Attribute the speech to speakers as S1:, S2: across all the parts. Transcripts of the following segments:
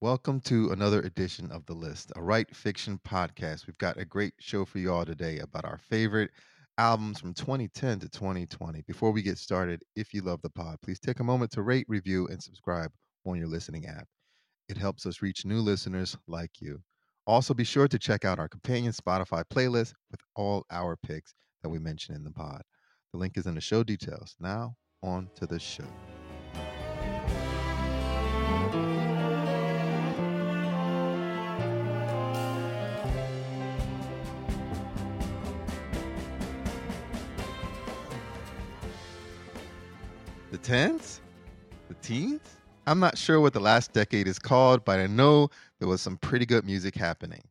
S1: Welcome to another edition of The List, a Right Fiction podcast. We've got a great show for you all today about our favorite albums from 2010 to 2020. Before we get started, if you love the pod, please take a moment to rate, review, and subscribe on your listening app. It helps us reach new listeners like you. Also, be sure to check out our companion Spotify playlist with all our picks that we mention in the pod. The link is in the show details. Now, on to the show. The tens? The teens? I'm not sure what the last decade is called, but I know there was some pretty good music happening.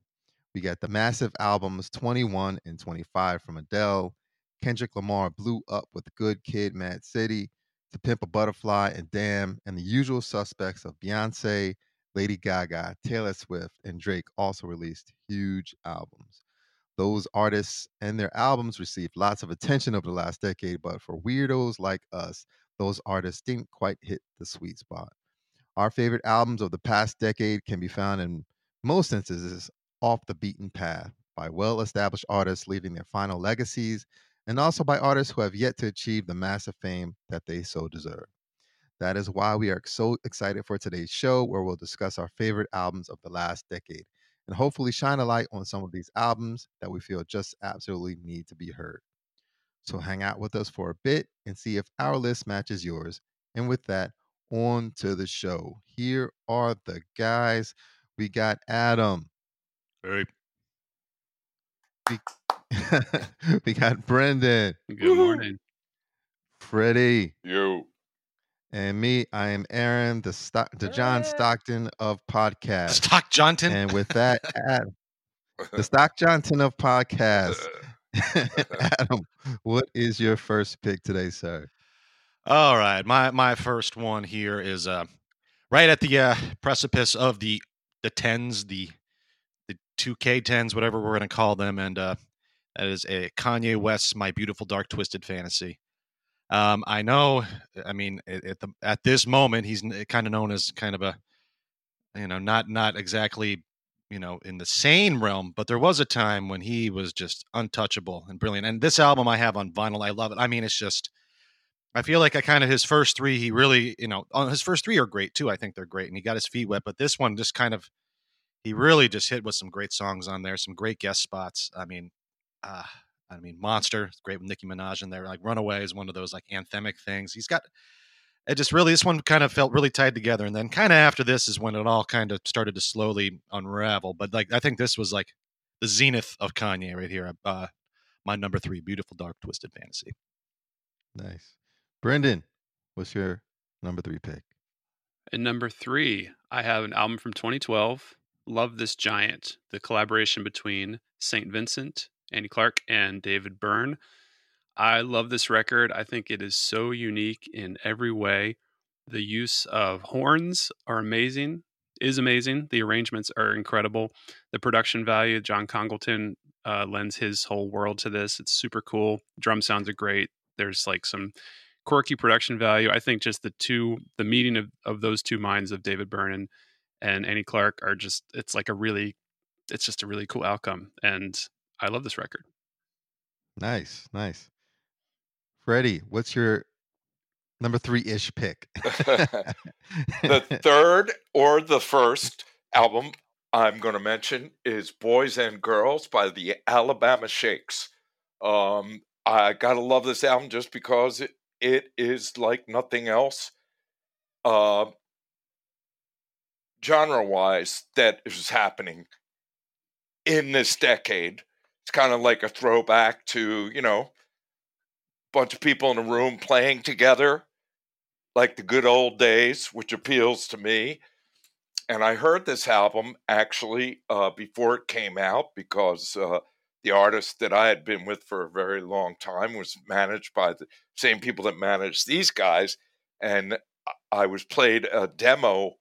S1: We got the massive albums 21 and 25 from Adele. Kendrick Lamar blew up with Good Kid, M.A.A.D City, To Pimp a Butterfly, and Damn, and the usual suspects of Beyonce, Lady Gaga, Taylor Swift, and Drake also released huge albums. Those artists and their albums received lots of attention over the last decade, but for weirdos like us, those artists didn't quite hit the sweet spot. Our favorite albums of the past decade can be found in most instances off the beaten path by well established artists leaving their final legacies and also by artists who have yet to achieve the massive fame that they so deserve. That is why we are so excited for today's show, where we'll discuss our favorite albums of the last decade and hopefully shine a light on some of these albums that we feel just absolutely need to be heard. So hang out with us for a bit and see if our list matches yours. And with that, on to the show. Here are the guys. We got Adam.
S2: Hey.
S1: We, we got Brendan,
S2: Good morning.
S1: Freddie,
S3: You.
S1: and me. I am Aaron, the Sto- the John Stockton of podcast.
S2: Stock Johnson.
S1: And with that, Adam, the Stock Johnson of podcast. Adam, what is your first pick today, sir?
S2: All right, my my first one here is uh, right at the uh, precipice of the the tens, the the two K tens, whatever we're gonna call them, and uh, that is a Kanye West's "My Beautiful Dark Twisted Fantasy." Um, I know, I mean, at the at this moment, he's kind of known as kind of a, you know, not not exactly, you know, in the sane realm, but there was a time when he was just untouchable and brilliant. And this album I have on vinyl, I love it. I mean, it's just. I feel like I kind of his first three, he really, you know, on his first three are great too. I think they're great, and he got his feet wet. But this one just kind of, he really just hit with some great songs on there, some great guest spots. I mean, uh, I mean, Monster, great with Nicki Minaj in there. Like Runaway is one of those like anthemic things. He's got it. Just really, this one kind of felt really tied together, and then kind of after this is when it all kind of started to slowly unravel. But like, I think this was like the zenith of Kanye right here. Uh, my number three, Beautiful Dark Twisted Fantasy.
S1: Nice. Brendan, what's your number three pick?
S4: And number three, I have an album from 2012, Love This Giant, the collaboration between St. Vincent, Annie Clark, and David Byrne. I love this record. I think it is so unique in every way. The use of horns are amazing, is amazing. The arrangements are incredible. The production value, John Congleton uh, lends his whole world to this. It's super cool. Drum sounds are great. There's like some quirky production value. I think just the two, the meeting of, of those two minds of David Byrne and, and Annie Clark are just, it's like a really, it's just a really cool outcome. And I love this record.
S1: Nice, nice. Freddie, what's your number three ish pick?
S3: the third or the first album I'm going to mention is Boys and Girls by the Alabama Shakes. Um, I got to love this album just because it, it is like nothing else. Uh, genre wise, that is happening in this decade. It's kind of like a throwback to, you know, bunch of people in a room playing together like the good old days, which appeals to me. And I heard this album actually uh, before it came out because uh, the artist that I had been with for a very long time was managed by the same people that managed these guys. And I was played a demo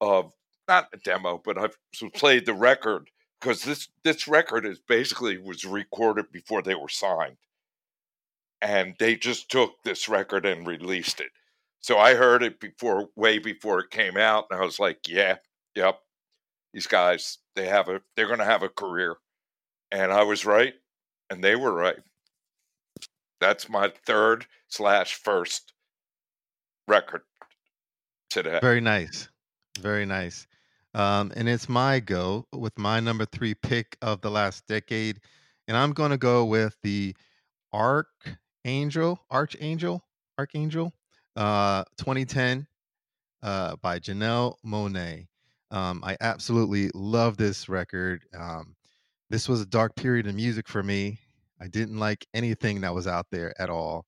S3: of, not a demo, but I was played the record because this, this record is basically was recorded before they were signed. And they just took this record and released it. So I heard it before, way before it came out, and I was like, "Yeah, Yep. These guys, they have a they're gonna have a career. And I was right, and they were right. That's my third slash first record today.
S1: Very nice. Very nice. Um, and it's my go with my number three pick of the last decade. And I'm going to go with the ArchAndroid, ArchAndroid, ArchAndroid, uh, 2010 uh, by Janelle Monáe. Um, I absolutely love this record. Um, this was a dark period in music for me. I didn't like anything that was out there at all.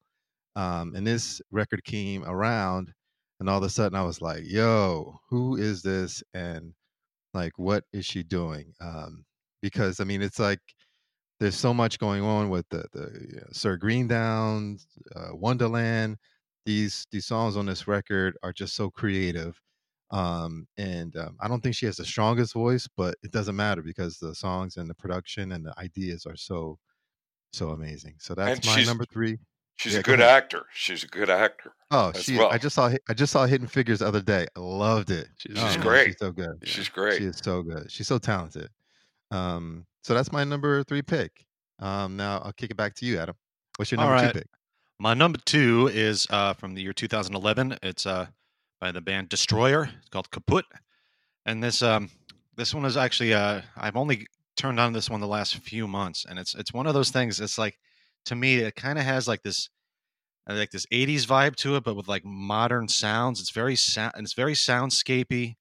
S1: Um, and this record came around, and all of a sudden I was like, yo, who is this? And like, what is she doing? Um, because I mean, it's like there's so much going on with the, the you know, Sir Greendowns, uh, Wondaland. These these songs on this record are just so creative. Um, and um, I don't think she has the strongest voice, but it doesn't matter because the songs and the production and the ideas are so so amazing. So that's
S3: And
S1: my number three.
S3: she's
S1: Yeah,
S3: a good actor. She's a good actor
S1: Oh, she!
S3: well.
S1: I just saw I just saw Hidden Figures the other day. I loved it.
S4: She's
S1: Oh,
S3: She's great.
S1: She's so good.
S3: She's
S1: She is so good. She's so talented. Um, so that's my number three pick. Um, now I'll kick it back to you, Adam. What's your number
S2: right.
S1: two pick?
S2: My number two is uh, from the year 2011. It's uh, by the band Destroyer. It's called Kaput. And this um, this one is actually uh, I've only turned on this one the last few months, and it's it's one of those things. It's like to me, it kind of has like this uh, like this 80s vibe to it, but with like modern sounds. It's very sound and it's very soundscapey.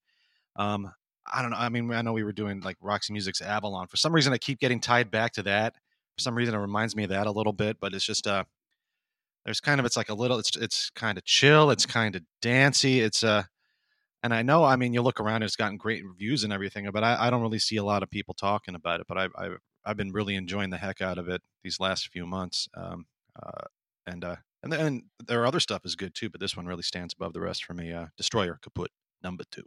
S2: Um, I don't know. I mean, I know we were doing like Roxy Music's Avalon. For some reason, I keep getting tied back to that. For some reason, it reminds me of that a little bit. But it's just uh, there's kind of it's like a little. It's it's kind of chill. It's kind of dancy. It's uh, and I know. I mean, you look around, it's gotten great reviews and everything. But I, I don't really see a lot of people talking about it. But I, I I've been really enjoying the heck out of it these last few months. Um, uh, and uh, and then their other stuff is good too. But this one really stands above the rest for me. Uh, Destroyer Kaput number two.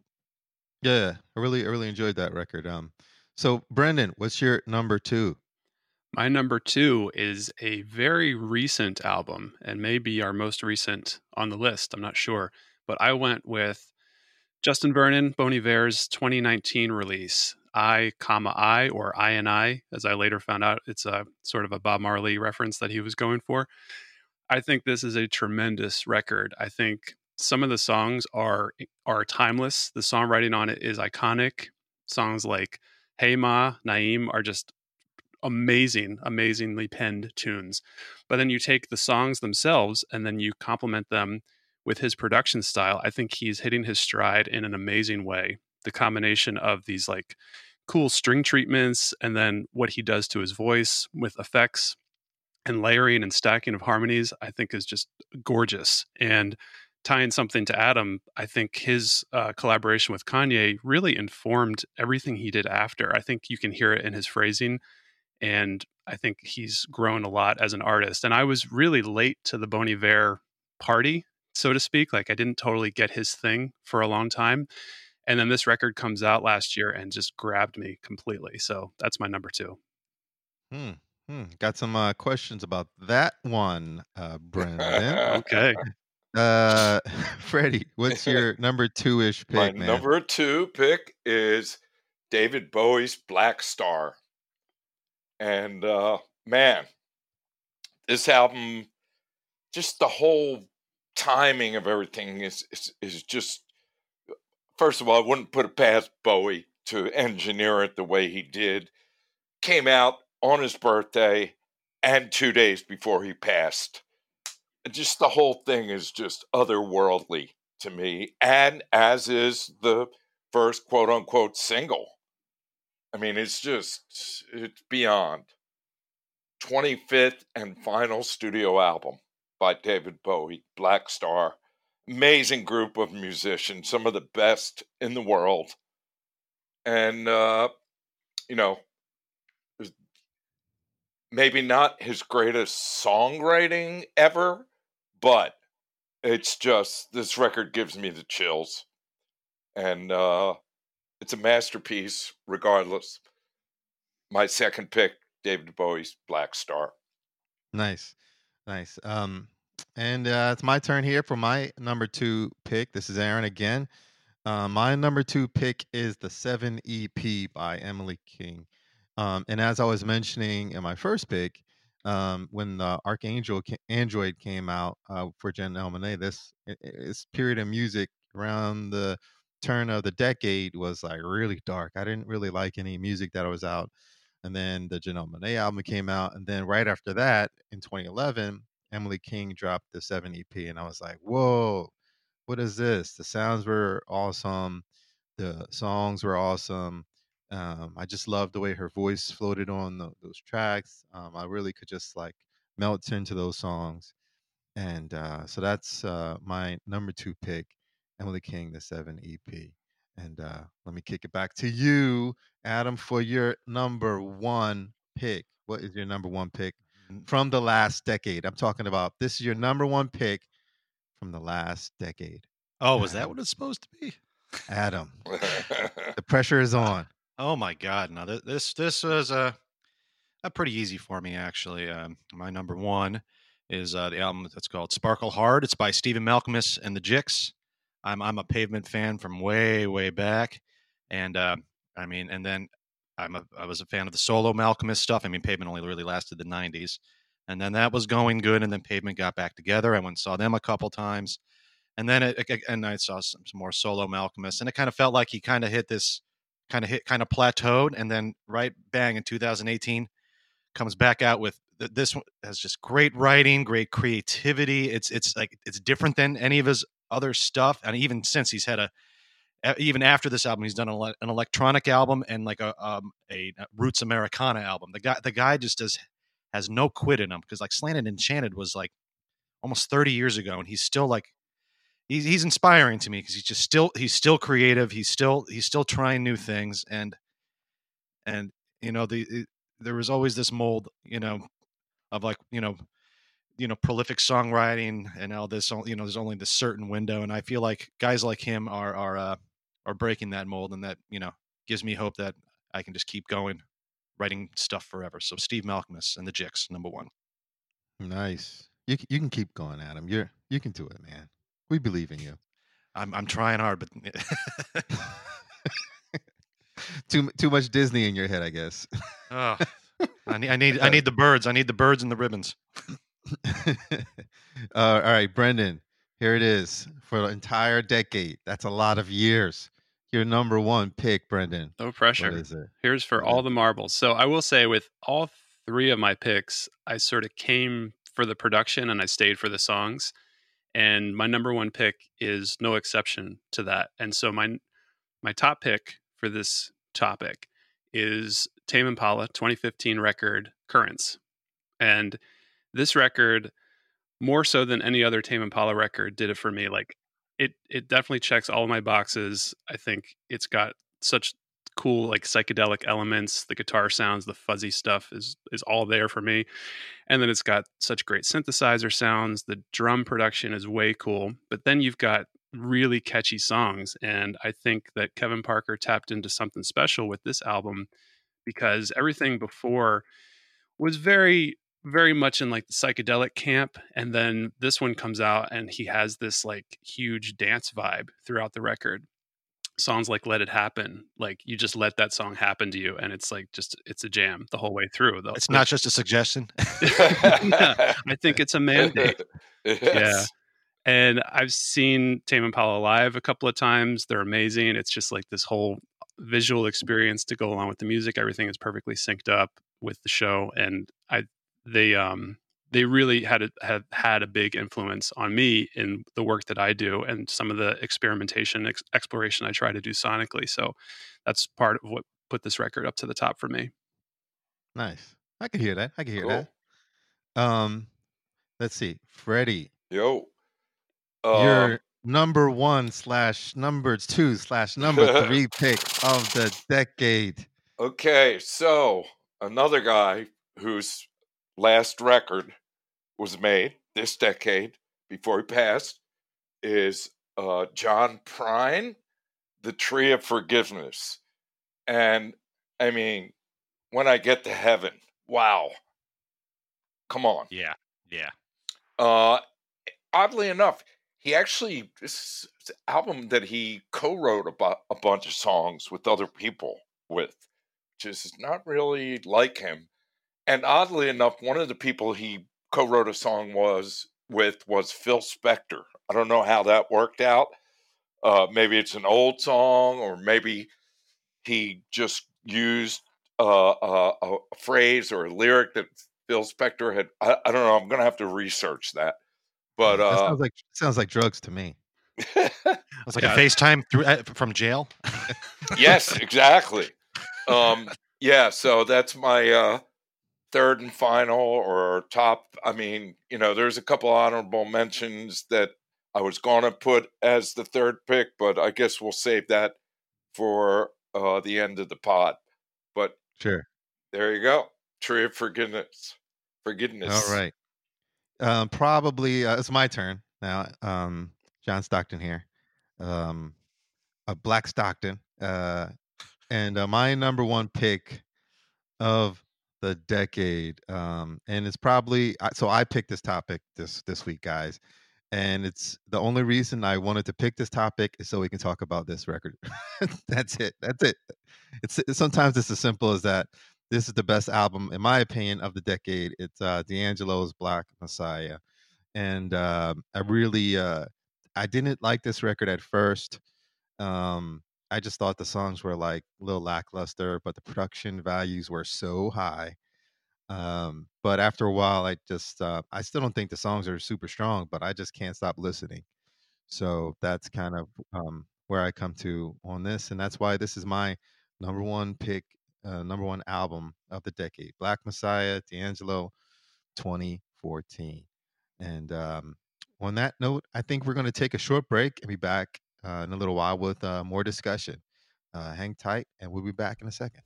S1: Yeah, I really I really enjoyed that record. Um, so Brendan, what's your number two?
S4: My number two is a very recent album and maybe our most recent on the list. I'm not sure. But I went with Justin Vernon, Bon Iver's 2019 release, I, comma I, or I and I, as I later found out, it's a sort of a Bob Marley reference that he was going for. I think this is a tremendous record. I think some of the songs are are timeless. The songwriting on it is iconic. Songs like Hey Ma, Naeem are just amazing, amazingly penned tunes. But then you take the songs themselves and then you complement them with his production style. I think he's hitting his stride in an amazing way. The combination of these like cool string treatments and then what he does to his voice with effects and layering and stacking of harmonies, I think is just gorgeous. And tying something to Adam, I think his uh, collaboration with Kanye really informed everything he did after. I think you can hear it in his phrasing and I think he's grown a lot as an artist. And I was really late to the Bon Iver party, so to speak. Like I didn't totally get his thing for a long time. And then this record comes out last year and just grabbed me completely. So that's my number two.
S1: Hmm. Hmm. Got some uh, questions about that one, uh, Brendan.
S4: Okay.
S1: Uh, Freddie, what's your number two ish
S3: My
S1: pick, man?
S3: number two pick is David Bowie's Blackstar. And uh, man, this album, just the whole timing of everything is, is is just. First of all, I wouldn't put it past Bowie to engineer it the way he did. Came out on his birthday and two days before he passed. Just the whole thing is just otherworldly to me, and as is the first quote unquote single. I mean, it's just, it's beyond. 25th and final studio album by David Bowie, Blackstar. Amazing group of musicians, some of the best in the world. And, uh, you know, maybe not his greatest songwriting ever, but it's just this record gives me the chills and uh it's a masterpiece regardless my second pick david bowie's blackstar
S1: Nice, nice. Um, and uh, it's my turn here for my number two pick. This is Aaron again. Uh, my number two pick is the Seven EP by Emily King. Um, and as I was mentioning in my first pick, um, when the Archangel Android came out uh, for Jen Monae, this this period of music around the turn of the decade was like really dark. I didn't really like any music that was out. And then the Janelle Monae album came out, and then right after that, in 2011, Emily King dropped the Seven EP, and I was like, "Whoa, what is this?" The sounds were awesome, the songs were awesome. Um, I just loved the way her voice floated on tho- those tracks. Um, I really could just like melt into those songs, and uh, so that's uh, my number two pick, Emily King, the Seven EP. And uh, let me kick it back to you, Adam, for your number one pick. What is your number one pick from the last decade? I'm talking about this is your number one pick from the last decade.
S2: Oh, was that what it's supposed to be?
S1: Adam, the pressure is on.
S2: Oh my God! No, th- this this was a a pretty easy for me actually. Um, my number one is uh, the album that's called Sparkle Hard. It's by Stephen Malkmus and the Jicks. I'm I'm a Pavement fan from way way back, and uh, I mean, and then I'm a I was a fan of the solo Malkmus stuff. I mean, Pavement only really lasted the '90s, and then that was going good, and then Pavement got back together. I went and saw them a couple times, and then it- and I saw some, some more solo Malkmus, and it kind of felt like he kind of hit this kind of hit kind of plateaued, and then right bang in 2018 comes back out with th- this one has just great writing, great creativity. It's it's like it's different than any of his other stuff, and even since he's had a even after this album, he's done an electronic album and like a um, a roots Americana album. The guy the guy just does has no quit in him because like Slanted Enchanted was like almost 30 years ago, and he's still like he's he's inspiring to me because he's just still he's still creative. He's still he's still trying new things, and and you know the it, there was always this mold, you know, of like you know you know prolific songwriting and all this you know there's only this certain window and i feel like guys like him are are uh are breaking that mold and that you know gives me hope that i can just keep going writing stuff forever so steve malkmus and the jicks number one
S1: Nice. You you can keep going, Adam. You're you can do it, man. We believe in you.
S2: i'm, I'm trying hard but
S1: too too much Disney in your head, I guess.
S2: oh, i need i need i need the birds i need the birds and the ribbons
S1: uh, all right, Brendan. Here it is for the entire decade. That's a lot of years. Your number one pick, Brendan.
S4: No pressure.
S1: is it?
S4: Here's for all the marbles. So I will say, with all three of my picks, I sort of came for the production and I stayed for the songs. And my number one pick is no exception to that. And so my my top pick for this topic is Tame Impala 2015 record Currents. And this record, more so than any other Tame Impala record, did it for me. Like it it definitely checks all my boxes. I think it's got such cool like psychedelic elements the guitar sounds the fuzzy stuff is is all there for me and then it's got such great synthesizer sounds the drum production is way cool but then you've got really catchy songs and i think that kevin parker tapped into something special with this album because everything before was very very much in like the psychedelic camp and then this one comes out and he has this like huge dance vibe throughout the record songs like let it happen like you just let that song happen to you and it's like just it's a jam the whole way through though
S2: it's not just a suggestion
S4: yeah, i think it's a mandate
S3: Yes.
S4: Yeah. and I've seen Tame Impala live a couple of times. They're amazing. It's just like this whole visual experience to go along with the music. Everything is perfectly synced up with the show, and I they um they really had a, have had a big influence on me in the work that I do and some of the experimentation ex- exploration I try to do sonically. So that's part of what put this record up to the top for me.
S1: Nice. I can hear that. I can hear
S3: Cool.
S1: that. Um, let's see, Freddie.
S3: Yo. Um,
S1: your number one slash number two slash number three pick of the decade.
S3: Okay, so another guy whose last record was made this decade before he passed is uh, John Prine, The Tree of Forgiveness. And I mean, when I get to heaven, wow. Come on.
S2: yeah yeah
S3: Uh, oddly enough, he actually this is an album that he co-wrote about a bunch of songs with other people with, which is not really like him. And oddly enough, one of the people he co-wrote a song was with was Phil Spector. I don't know how that worked out. Uh, maybe it's an old song, or maybe he just used uh, uh, a phrase or a lyric that Phil Spector had. I, I don't know. I'm going to have to research that. But
S1: that
S3: uh,
S1: sounds like sounds like drugs to me.
S2: It's like
S4: Yeah.
S2: a FaceTime through uh, from jail.
S3: yes, exactly. Um, yeah, so that's my uh, third and final or top. I mean, you know, there's a couple honorable mentions that I was going to put as the third pick, but I guess we'll save that for uh, the end of the pod. But
S1: Sure.
S3: there you go. Tree of forgiveness. Forgiveness.
S1: All right. Um, probably uh, it's my turn now. Um, John Stockton here. Um, a Black Stockton. Uh, and uh, my number one pick of the decade. Um, and it's probably so I picked this topic this this week, guys. And it's the only reason I wanted to pick this topic is so we can talk about this record. That's it. That's it. It's sometimes it's as simple as that this is the best album in my opinion of the decade it's uh d'angelo's black messiah and um i really uh i didn't like this record at first um i just thought the songs were like a little lackluster but the production values were so high um but after a while i just uh i still don't think the songs are super strong but i just can't stop listening. So that's kind of um where i come to on this and that's why this is my number one pick uh, number one album of the decade black messiah d'angelo 2014 and um, on that note i think we're going to take a short break and be back in a little while with uh, more discussion. Uh, hang tight and we'll be back in a second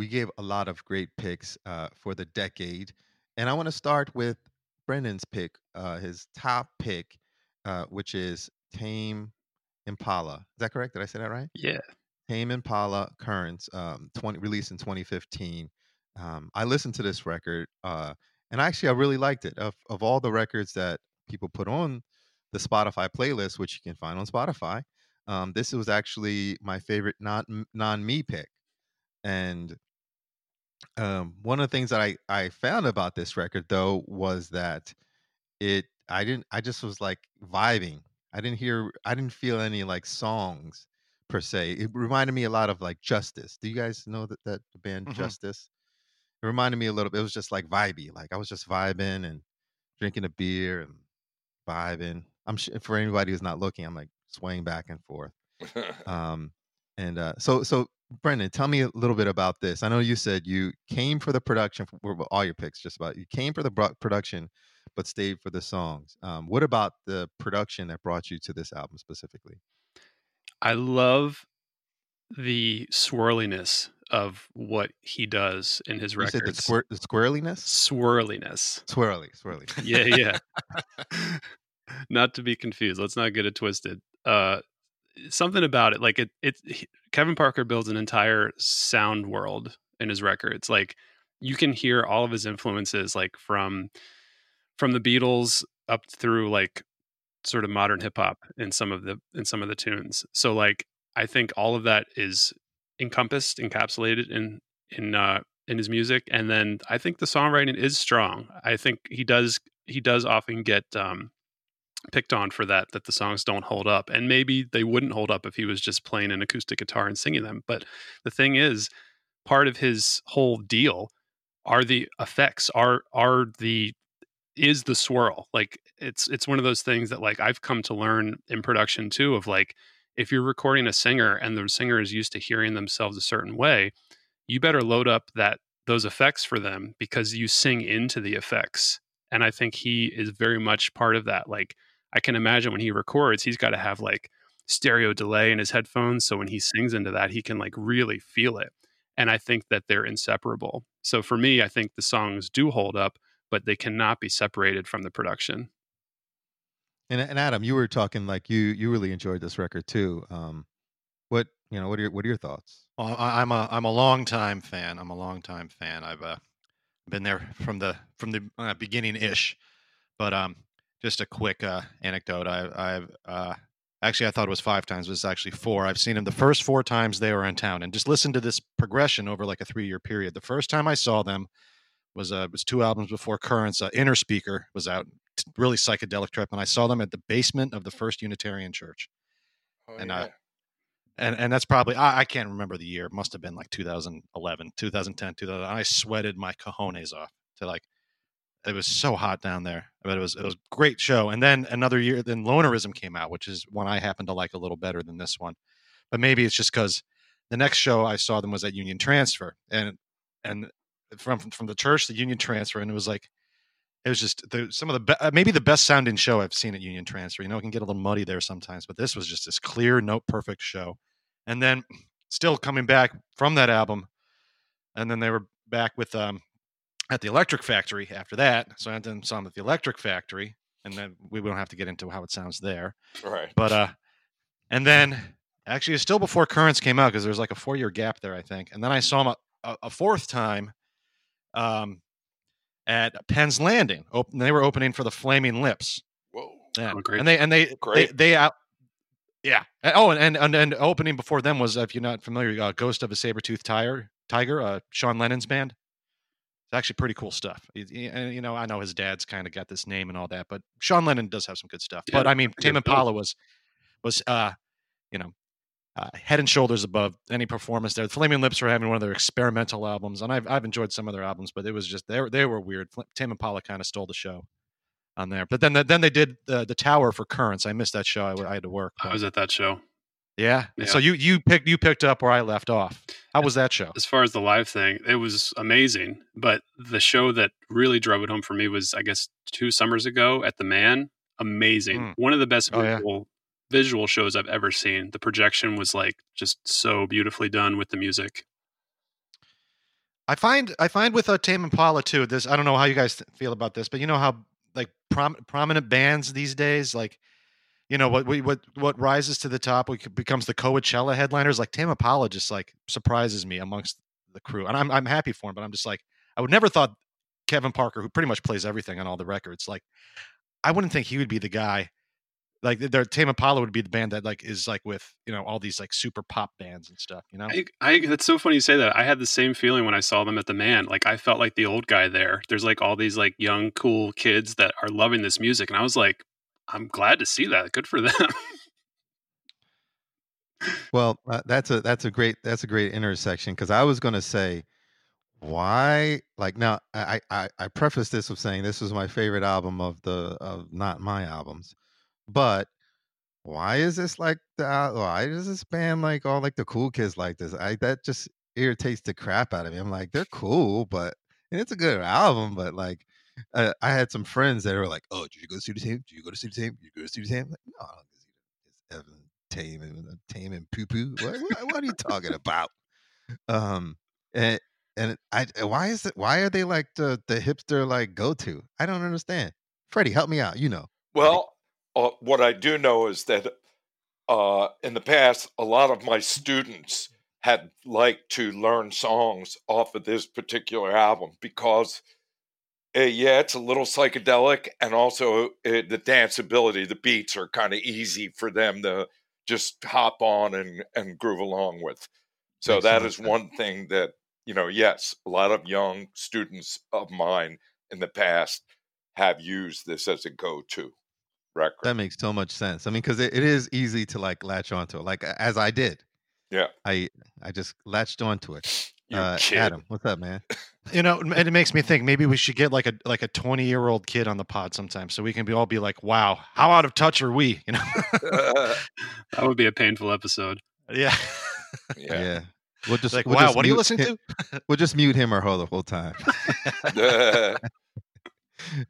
S1: we gave a lot of great picks uh, for the decade. And I want to start with Brendan's pick, uh, his top pick, uh, which is Tame Impala. Is that correct? Did I say that right?
S4: Yeah.
S1: Tame Impala Currents, um, 20, released in 2015. Um, I listened to this record, uh, and actually, I really liked it. Of, of all the records that people put on the Spotify playlist, which you can find on Spotify, um, this was actually my favorite non non me pick. And um, one of the things that I, I found about this record though was that it I didn't I just was like vibing. I didn't hear I didn't feel any like songs per se. It reminded me a lot of like Justice. Do you guys know that that band
S2: Mhm.
S1: Justice? It reminded me a little bit. It was just like vibey. Like I was just vibing and drinking a beer and vibing. I'm sure for anybody who's not looking, I'm like swaying back and forth. Um, and uh, so, so Brendan, tell me a little bit about this. I know you said you came for the production for all your picks, just about you came for the production, but stayed for the songs. Um, what about the production that brought you to this album specifically?
S4: I love the swirliness of what he does in his
S1: You said the,
S4: records.
S1: squir- the squirreliness,
S4: Swirliness.
S1: swirly, swirly.
S4: Yeah, yeah. not to be confused. Let's not get it twisted. Uh, something about it, like it, it. Kevin Parker builds an entire sound world in his records. Like you can hear all of his influences, like from from the Beatles up through like sort of modern hip hop in some of the in some of the tunes. So like I think all of that is encompassed, encapsulated in in uh in his music. And then I think the songwriting is strong. I think he does he does often get um picked on for that that the songs don't hold up and maybe they wouldn't hold up if he was just playing an acoustic guitar and singing them but the thing is part of his whole deal are the effects are are the is the swirl like it's it's one of those things that like I've come to learn in production too of like if you're recording a singer and the singer is used to hearing themselves a certain way you better load up that those effects for them because you sing into the effects and I think he is very much part of that like I can imagine when he records, he's got to have like stereo delay in his headphones. So when he sings into that, he can like really feel it. And I think that they're inseparable. So for me, I think the songs do hold up, but they cannot be separated from the production.
S1: And, and Adam, you were talking like you you really enjoyed this record too. Um, what you know, what are your, what are your thoughts?
S2: Well, I, I'm a I'm a long time fan. I'm a long time fan. I've uh, been there from the from the uh, beginning ish. But um, just a quick uh, anecdote. I, I've uh, actually I thought it was five times. It was actually four. I've seen them the first four times they were in town, and just listen to this progression over like a three year period. The first time I saw them was uh was two albums before Currents. Uh, Innerspeaker was out, really psychedelic trip, and I saw them at the basement of the First Unitarian Church.
S3: Oh,
S2: And,
S3: yeah.
S2: uh, and and that's probably I, I can't remember the year. It must have been like 2011, 2010, 2000. I sweated my cojones off to like it was so hot down there, but it was it was a great show. And then another year, then Lonerism came out, which is one I happen to like a little better than this one. But maybe it's just because the next show I saw them was at Union Transfer, and and from from the church the Union Transfer, and it was like it was just the, some of the be- uh, maybe the best sounding show I've seen at Union Transfer. You know, it can get a little muddy there sometimes, but this was just this clear, note perfect show. And then still coming back from that album, and then they were back with um at the Electric Factory after that. So I then saw them at the Electric Factory, and then we don't have to get into how it sounds there.
S3: right.
S2: But uh, and then actually it's still before Currents came out because there's like a four year gap there, I think. And then I saw them a, a, a fourth time, um, at Penn's Landing. Open, they were opening for the Flaming Lips.
S3: Whoa.
S2: Yeah,
S4: Oh, great.
S2: and they and they they,
S3: Great.
S2: they out. Yeah. Oh, and and and opening before them was, if you're not familiar, uh, Ghost of a Saber Tooth Tiger, Tiger, uh, Sean Lennon's band. It's actually pretty cool stuff. And you know, I know his dad's kind of got this name and all that, but Sean Lennon does have some good stuff.
S4: Yeah,
S2: but I mean, Tame. Impala was was uh, you know, uh, head and shoulders above any performance there. The Flaming Lips were having one of their experimental albums, and I've I've enjoyed some of their albums, but it was just they were they were weird. Tame Impala kind of stole the show on there. But then the, then they did the the Tower for Currents. I missed that show. I had to work.
S4: I was at that show.
S2: Yeah.
S4: Yeah.
S2: So you you picked you picked up where I left off. How was that show?
S4: As far as the live thing, it was amazing. But the show that really drove it home for me was, I guess, two summers ago at the Mann. Amazing.
S2: Mm.
S4: One of the best
S2: Oh, yeah.
S4: visual, visual shows I've ever seen. The projection was like just so beautifully done with the music.
S2: I find I find with uh, Tame Impala too. This I don't know how you guys feel about this, but you know how like prom- prominent bands these days, like you know what we what what rises to the top becomes the Coachella headliners. Like Tame Impala just like surprises me amongst the crew, and I'm I'm happy for him. But I'm just like I would never thought Kevin Parker, who pretty much plays everything on all the records, like I wouldn't think he would be the guy. Like their Tame Impala would be the band that like is like with you know all these like super pop bands and stuff. You know,
S4: I, I that's so funny you say that. I had the same feeling when I saw them at the Mann. Like I felt like the old guy there. There's like all these like young cool kids that are loving this music, and I was like, I'm glad to see that. Good for them.
S1: Well, uh, that's a that's a great that's a great intersection because I was going to say why like now I, I I preface this with saying this is my favorite album of the of not my albums, but why is this like the why does this band like all like the cool kids like this? I that just irritates the crap out of me. I'm like they're cool, but and it's a good album, but like. Uh, I had some friends that were like, "Oh, did you go to see the tape? Did you go to see the tape? Did you go to see the tape?" I'm like, no, I don't see It's Evan tame and uh, tame and poo poo. What, what, what are you talking about? Um, and and I why is it why are they like the the hipster like go to? I don't understand. Freddie, help me out. You know.
S3: Well, uh, what I do know is that uh, in the past, a lot of my students had liked to learn songs off of this particular album because, uh, yeah, it's a little psychedelic, and also uh, the danceability, the beats are kind of easy for them to just hop on and, and groove along with. So
S1: Makes
S3: that
S1: much
S3: is one thing that you know. Yes, a lot of young students of mine in the past have used this as a go-to record.
S1: That makes so much sense. I mean, because it, it is easy to like latch onto it, like as I did.
S3: Yeah.
S1: I I just latched onto it.
S3: You
S1: Uh. Adam, what's up, man?
S2: You know, and it makes me think maybe we should get like a like a twenty year old kid on the pod sometime, so we can be all be like, "Wow, how out of touch are we?" You know?
S4: that would be a painful episode.
S2: yeah.
S3: yeah.
S1: Yeah. We'll just
S2: like,
S1: we'll
S2: wow,
S1: just
S2: what are you
S1: mute
S2: listening
S1: him-
S2: to?
S1: We'll just mute him or her the whole time.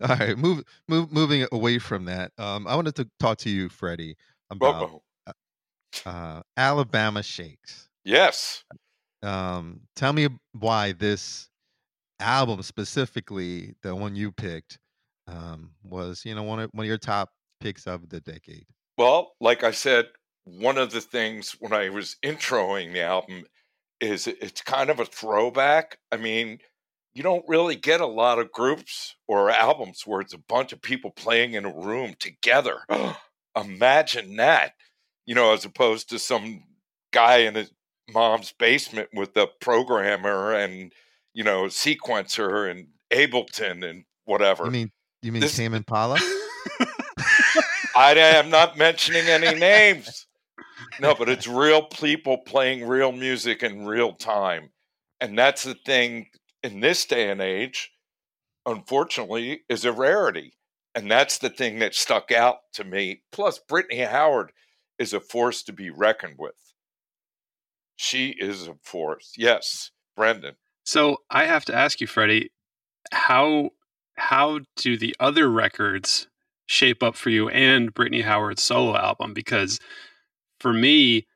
S1: All right, move, move, moving away from that. Um, I wanted to talk to you, Freddie, about
S3: Uh-oh.
S1: uh, Alabama Shakes.
S3: Yes.
S1: Um, tell me why this album specifically, the one you picked, um, was you know one of one of your top picks of the decade.
S3: Well, like I said, one of the things when I was introing the album is it's kind of a throwback. I mean, you don't really get a lot of groups or albums where it's a bunch of people playing in a room together. Imagine that, you know, as opposed to some guy in his mom's basement with a programmer and, you know, sequencer and Ableton and whatever.
S1: You mean you mean
S3: This-
S1: Tame Impala?
S3: I am not mentioning any names. No, but it's real people playing real music in real time. And that's the thing in this day and age, unfortunately, is a rarity. And that's the thing that stuck out to me. Plus, Brittany Howard is a force to be reckoned with. She is a force. Yes, Brendan.
S4: So I have to ask you, Freddie, how how do the other records shape up for you and Brittany Howard's solo album? Because for me,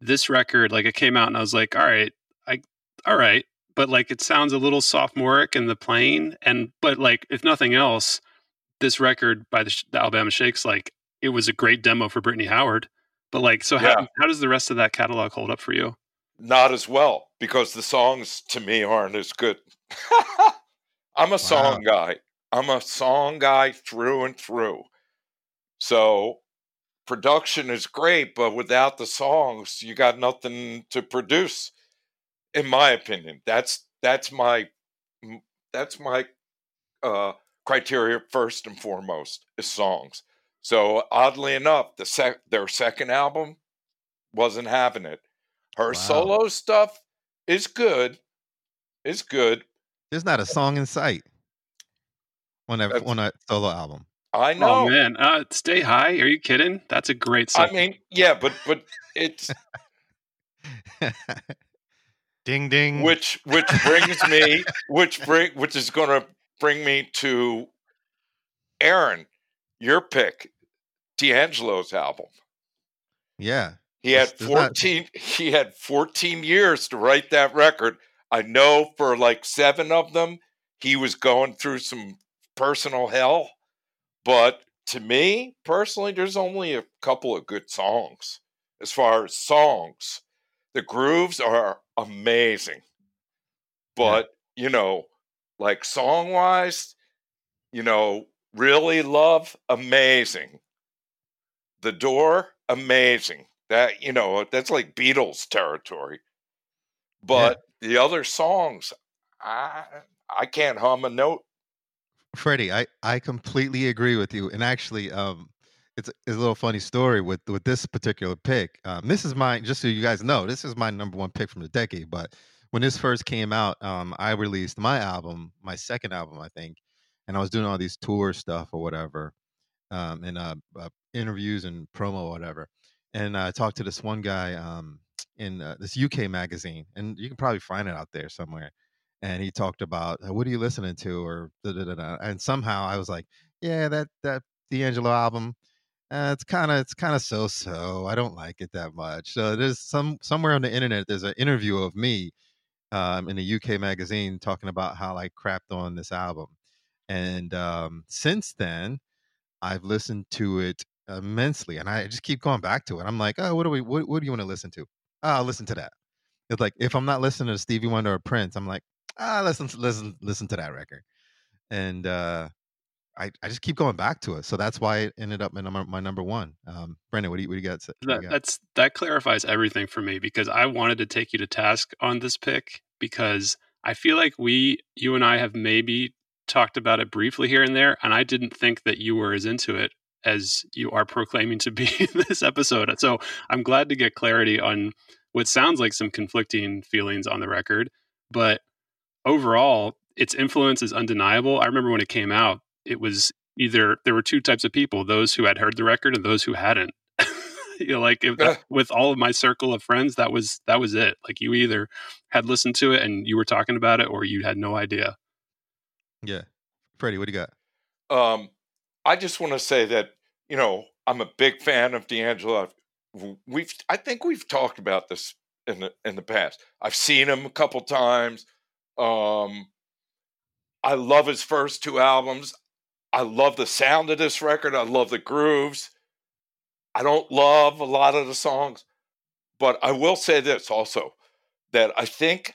S4: this record, like it came out and I was like, all right, I all right. But like it sounds a little sophomoric in the playing. And but like if nothing else, this record by the, the Alabama Shakes, like it was a great demo for Brittany Howard. But like, so how
S3: Yeah.
S4: how does the rest of that catalog hold up for you?
S3: Not as well because the songs to me aren't as good. I'm a song guy. I'm a song guy through and through. So production is great, but without the songs, you got nothing to produce. In my opinion, that's that's my that's my uh, criteria first and foremost is songs. So oddly enough, the sec- their second album wasn't having it. Her
S1: Wow.
S3: solo stuff is good, It's good.
S1: There's not a song in sight on that
S3: That's-
S1: on that solo album.
S3: I know.
S4: Oh man, uh, stay high. Are you kidding? That's a great song.
S3: I mean, yeah, but but it's
S2: Ding ding.
S3: which which brings me which bring which is going to bring me to Aaron, your pick, D'Angelo's album.
S1: yeah,
S3: He had
S1: It's- it's not-
S3: 14 he had 14 years to write that record. I know for like 7 of them he was going through some personal hell, but to me personally there's only a couple of good songs as far as songs. The grooves are amazing. But, you know, like song-wise, you know, really love amazing. The Door, amazing. That you know, that's like Beatles territory. But the other songs, I I can't hum a note.
S1: Freddie, I, I completely agree with you. And actually, um, it's, it's a little funny story with with this particular pick. Um, this is my just so you guys know, this is my number one pick from the decade. But when this first came out, um, I released my album, my second album, I think, and I was doing all these tour stuff or whatever, um, and uh, uh, interviews and promo or whatever. And I talked to this one guy um, in uh, this UK magazine, and you can probably find it out there somewhere and he talked about "Uh, what are you listening to or da, da, da, and somehow I was like, yeah, that that D'Angelo album, uh, it's kind of it's kind of so so. I don't like it that much. So there's some somewhere on the internet there's an interview of me um, in a UK magazine talking about how I crapped on this album, and um, since then I've listened to it immensely, and I just keep going back to it. I'm like, oh, what do we what, what do you want to listen to? Oh, I'll listen to that. It's like if I'm not listening to Stevie Wonder or Prince, I'm like, ah, listen, listen, listen to that record, and uh, I I just keep going back to it. So that's why it ended up in my, my number one. Um, Brendan, what do you what do you got? to- what
S4: That,
S1: you got?
S4: that's that clarifies everything for me because I wanted to take you to task on this pick because I feel like we, you and I, have maybe talked about it briefly here and there, and I didn't think that you were as into it as you are proclaiming to be in this episode. So I'm glad to get clarity on what sounds like some conflicting feelings on the record, but overall, its influence is undeniable. I remember when it came out, it was either there were two types of people: those who had heard the record and those who hadn't. you know, like if that, with all of my circle of friends, that was that was it. Like you either had listened to it and you were talking about it, or you had no idea.
S1: Yeah, Freddie, what do you got?
S3: Um, I just want to say that you know I'm a big fan of D'Angelo. We've I think we've talked about this in the in the past. I've seen him a couple times. Um, I love his first two albums. I love the sound of this record. I love the grooves. I don't love a lot of the songs, but I will say this also that I think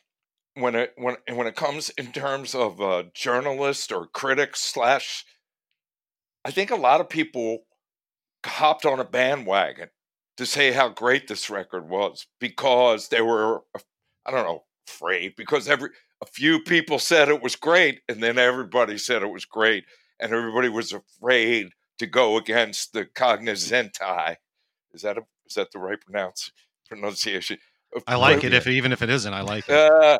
S3: when it when when it comes in terms of uh, journalists or critics slash, I think a lot of people hopped on a bandwagon to say how great this record was because they were I don't know afraid because every a few people said it was great and then everybody said it was great and everybody was afraid to go against the cognoscenti. Is that a, is that the right pronounce, pronunciation?
S2: I like it if even if it isn't. I like it.
S3: Uh,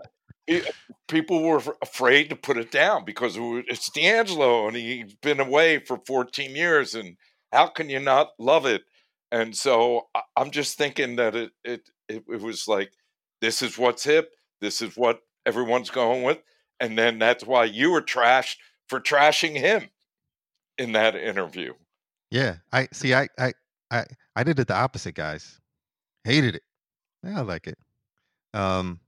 S3: people were afraid to put it down because it's D'Angelo and he's been away for 14 years and how can you not love it? And so I'm just thinking that it it it, it was like this is what's hip, this is what everyone's going with, and then that's why you were trashed for trashing him in that interview.
S1: Yeah, I see. I I I I did it the opposite, guys. Hated it. Yeah, I like it. Um,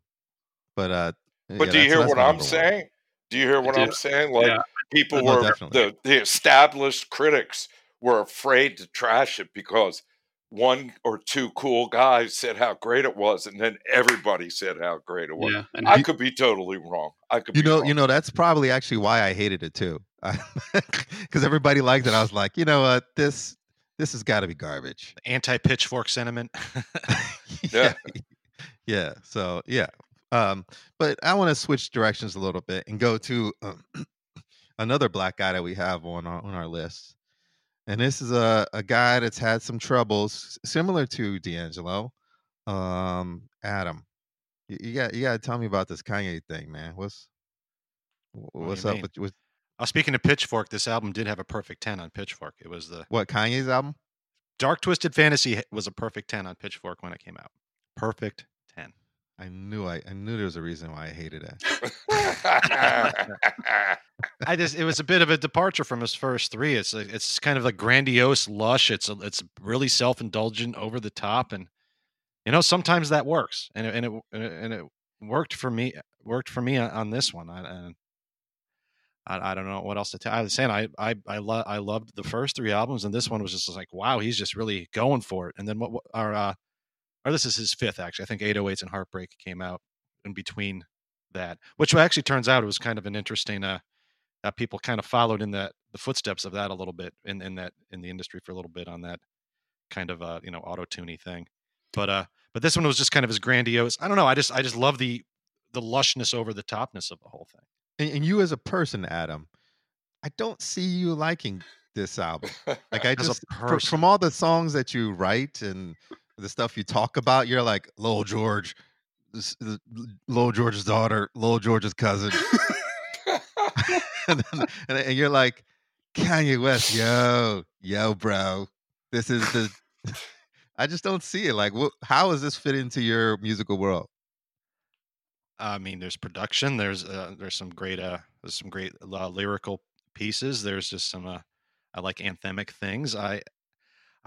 S1: but uh,
S3: but
S1: yeah,
S3: do you hear what I'm
S1: number one.
S3: saying? Do you hear what. I'm saying? Like
S4: Yeah.
S3: people oh,
S1: No,
S3: were
S1: definitely.
S3: the the established critics were afraid to trash it because one or two cool guys said how great it was, and then everybody said how great it was.
S4: Yeah, and
S3: I could be totally wrong. I could
S1: You
S3: be
S1: know,
S3: wrong.
S1: you know, that's probably actually why I hated it too, because everybody liked it. I was like, you know what, this this has got to be garbage.
S2: Anti pitchfork sentiment.
S3: Yeah.
S1: yeah. So yeah. Um, but I want to switch directions a little bit and go to um, another black guy that we have on our on our list. And this is a, a guy that's had some troubles similar to D'Angelo. Um, Adam. You, you got you gotta tell me about this Kanye thing, man. What's what's
S2: you
S1: up
S2: mean?
S1: with, with
S2: Uh, speaking of Pitchfork, this album did have a perfect 10 on Pitchfork. It was the
S1: what Kanye's album?
S2: Dark Twisted Fantasy was a perfect 10 on Pitchfork when it came out. Perfect 10.
S1: I knew I, I knew there was a reason why I hated it.
S2: I just it was a bit of a departure from his first three. It's like, it's kind of like grandiose, lush. It's a, it's really self indulgent, over the top, and you know sometimes that works, and it, and it and it- worked for me. Worked for me on, this one, I, I, I don't know what else to tell. I was saying I I I, lo- I loved the first three albums, and this one was just like wow, he's just really going for it. And then what? what or uh, or this is his fifth actually. I think 808s and Heartbreak came out in between that, which actually turns out it was kind of an interesting uh that people kind of followed in that the footsteps of that a little bit in, in that in the industry for a little bit on that kind of uh you know auto tuney thing but uh but this one was just kind of as grandiose i don't know i just i just love the the lushness over the topness of the whole thing
S1: And, and you as a person, Adam, I don't see you liking this album. Like I just fr- from all the songs that you write and the stuff you talk about, you're like Lil George, this, Lil George's daughter, Lil George's cousin, and, then, and you're like Kanye West, yo, yo, bro, this is the. I just don't see it. Like, wh- how does this fit into your musical world?
S2: i mean there's production there's uh there's some great uh there's some great uh, lyrical pieces there's just some uh i like anthemic things i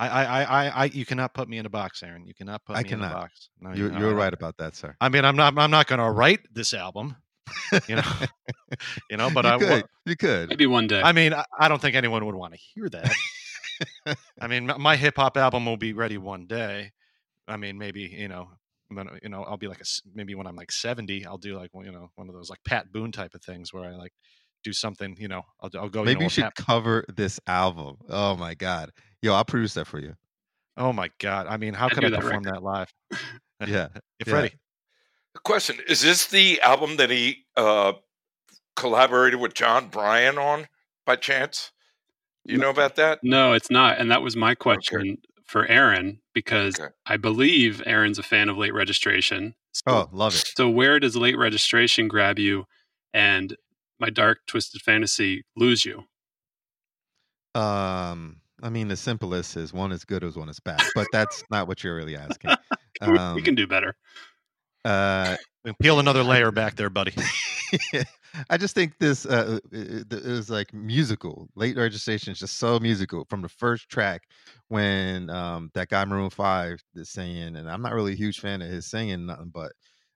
S2: I, I, I, I, I, you cannot put me in a box, Aaron. You cannot put
S1: I
S2: me in a box. No,
S1: You're,
S2: you-
S1: you're right about that, sir.
S2: I mean, I'm not, I'm not going to write this album, you know, you know, but
S1: you
S2: I, wa-
S1: could, you could.
S4: maybe one day.
S2: I mean, I, I don't think anyone would want to hear that. I mean, m- my hip hop album will be ready one day. I mean, maybe you know, when, you know, I'll be like a maybe when I'm like 70, I'll do like one- you know one of those like Pat Boone type of things where I like do something. You know, I'll, I'll go.
S1: Maybe
S2: you, know,
S1: you should
S2: Pat-
S1: cover this album. Oh my god, yo, I'll produce that for you.
S2: oh my god! I mean, how
S4: I'd
S2: could I
S4: that
S2: perform that live?
S1: Yeah,
S2: if
S1: yeah.
S2: ready.
S3: Question: Is this the album that he uh, collaborated with Jon Brion on by chance? You know about that?
S4: no, it's not. And that was my question for Aaron because
S3: Okay.
S4: I believe Aaron's a fan of late registration. So,
S1: Oh, love it.
S4: so where does late registration grab you and my dark twisted fantasy lose you?
S1: Um, I mean, the simplest is one is good as one is bad, but that's not what you're really asking.
S4: We-
S1: Um,
S4: we can do better.
S1: Uh,
S2: Peel another layer back there, buddy.
S1: I just think this uh, it, it was like musical. Late registration is just so musical from the first track when um, that guy Maroon Five is singing, and I'm not really a huge fan of his singing nothing, but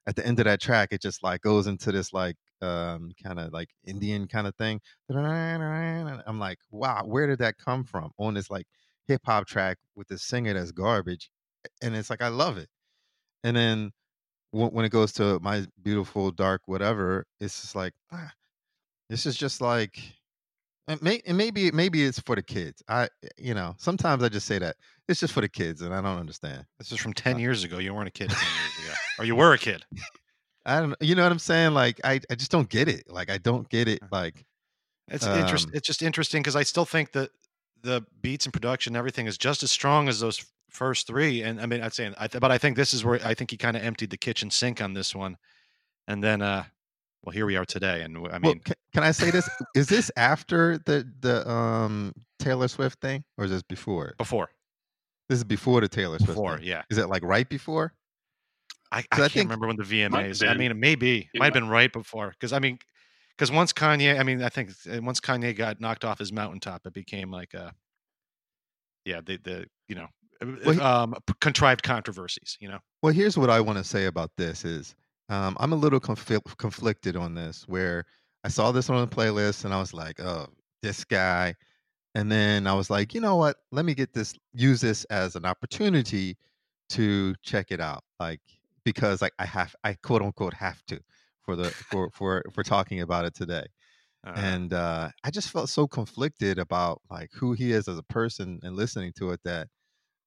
S1: at the end of that track, it just like goes into this like um, kind of like Indian kind of thing. I'm like, wow, where did that come from on this like hip hop track with the singer that's garbage? And it's like I love it. And then when it goes to my beautiful dark whatever, it's just like ah, this is just like and, may, and maybe maybe it's for the kids. I you know sometimes I just say that it's just for the kids, and I don't understand.
S2: This is from ten uh, years ago. You weren't a kid ten years ago, or you were a kid.
S1: I don't. Know. You know what I'm saying? Like I I just don't get it. Like I don't get it. Like
S2: it's um, interest. It's just interesting because I still think that the beats and production, everything is just as strong as those first three. And I mean, I'd say, I th- but I think this is where I think he kind of emptied the kitchen sink on this one, and then, uh, well, here we are today. And I mean, well,
S1: can, can, I say this? is this after the the um Taylor Swift thing, or is this before?
S2: Before.
S1: This is before the Taylor Swift.
S2: Before,
S1: thing.
S2: yeah.
S1: Is it like right before?
S2: I, I, I can't think, remember when the VMAs. I mean, it may be. It might have been right before. Because I mean, because once Kanye, I mean, I think uh, once Kanye got knocked off his mountaintop, it became like a, yeah, the the you know well, um, contrived controversies. You know.
S1: Well, here's what I want to say about this: is um, I'm a little conf- conflicted on this. Where I saw this on the playlist and I was like, oh, this guy, and then I was like, you know what? Let me get this, use this as an opportunity to check it out, like because like I have, I quote unquote have to for the for for for talking about it today. Uh, and uh, I just felt so conflicted about like who he is as a person and listening to it that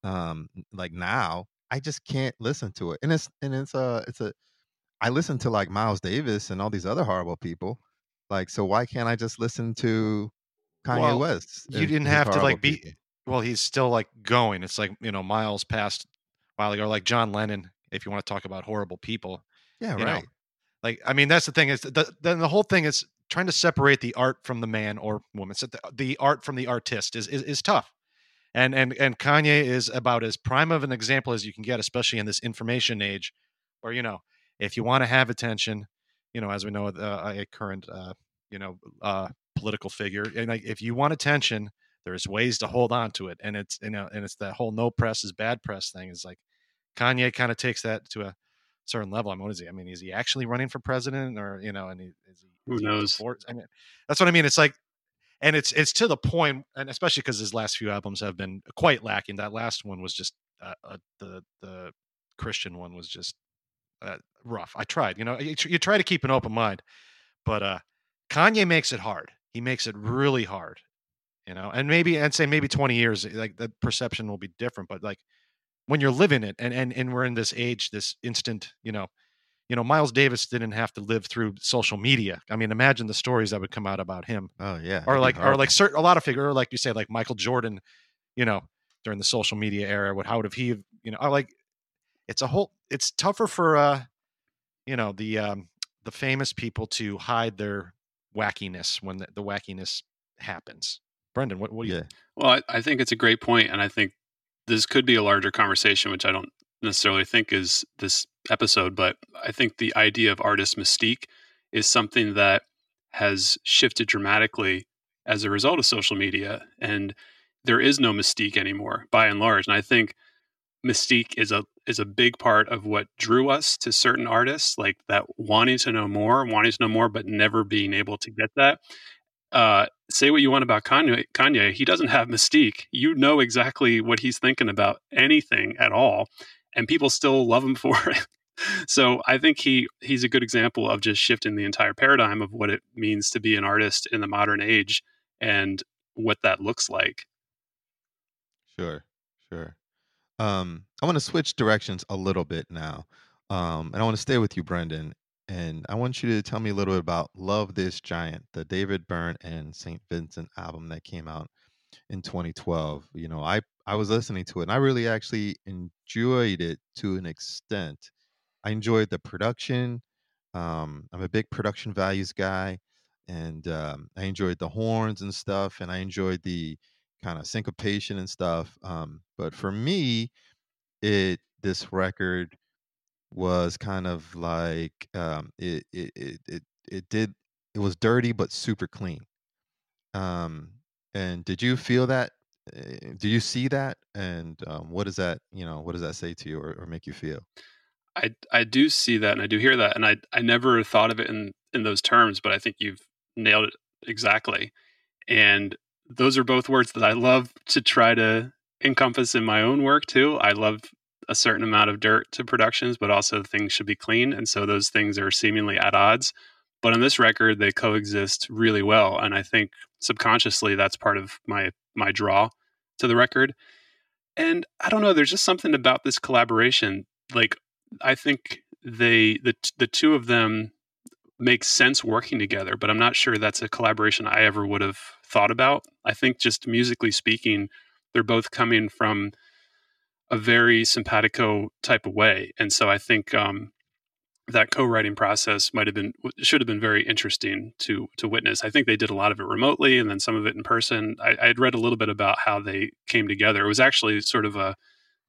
S1: um like now i just can't listen to it and it's and it's a it's a i listen to like miles davis and all these other horrible people like so why can't i just listen to kanye well, west
S2: you didn't have to like be well he's still like going. It's like you know miles past while ago like john lennon if you want to talk about horrible people
S1: yeah right
S2: know? like i mean that's the thing is the, then the whole thing is trying to separate the art from the man or woman so the, the art from the artist is, is is tough. And and and Kanye is about as prime of an example as you can get, especially in this information age, where you know if you want to have attention, you know, as we know, uh, a current uh, you know uh, political figure, and like, if you want attention, there's ways to hold on to it, and it's you know, and it's that whole no press is bad press thing. Is like Kanye kind of takes that to a certain level. I mean, what is he? I mean, is he actually running for president, or you know, and he, is he?
S4: Who
S2: is
S4: knows?
S2: He I mean, that's what I mean. It's like and it's it's to the point, and especially because his last few albums have been quite lacking. That last one was just uh, uh, the the Christian one was just uh, rough. I tried, you know, you, you, try to keep an open mind, but uh, Kanye makes it hard. He makes it really hard, you know. And maybe I'd say maybe twenty years, like the perception will be different. But like when you're living it, and and and we're in this age, this instant, you know, you know, Miles Davis didn't have to live through social media. I mean, imagine the stories that would come out about him.
S1: Oh yeah,
S2: or like, or like certain a lot of figure, or like you say, like Michael Jordan, you know, during the social media era. What how would have he, you know, I like, it's a whole. It's tougher for, uh, you know, the um, the famous people to hide their wackiness when the, the wackiness happens. Brendan, what, what do you? Yeah.
S4: Well, I, I think it's a great point, and I think this could be a larger conversation, which I don't necessarily think is this episode, but I think the idea of artist mystique is something that has shifted dramatically as a result of social media. And there is no mystique anymore by and large. And I think mystique is a is a big part of what drew us to certain artists, like that wanting to know more, wanting to know more, but never being able to get that. Uh, say what you want about Kanye, Kanye, he doesn't have mystique. You know exactly what he's thinking about anything at all, and people still love him for it. so I think he he's a good example of just shifting the entire paradigm of what it means to be an artist in the modern age and what that looks like.
S1: Sure, sure. Um, I want to switch directions a little bit now, um, and I want to stay with you, Brendan. And I want you to tell me a little bit about "Love This Giant," the David Byrne and Saint Vincent album that came out in 2012. You know, I I was listening to it and I really actually enjoyed it to an extent. I enjoyed the production. Um, I'm a big production values guy, and um, I enjoyed the horns and stuff, and I enjoyed the kind of syncopation and stuff. Um, but for me, it this record was kind of like um, it, it it it it did it was dirty but super clean. Um, and did you feel that? Uh, do you see that? And um, what does that you know what does that say to you or, or make you feel?
S4: I I do see that and I do hear that and I I never thought of it in in those terms, but I think you've nailed it exactly. And those are both words that I love to try to encompass in my own work too. I love a certain amount of dirt to productions, but also things should be clean. And so those things are seemingly at odds. But on this record, they coexist really well. And I think subconsciously that's part of my my draw to the record. And I don't know, there's just something about this collaboration. Like I think they the the two of them make sense working together, but I'm not sure that's a collaboration I ever would have thought about. I think just musically speaking, they're both coming from a very simpatico type of way, and so I think um, that co-writing process might have been should have been very interesting to to witness. I think they did a lot of it remotely, and then some of it in person. I, I had read a little bit about how they came together. It was actually sort of a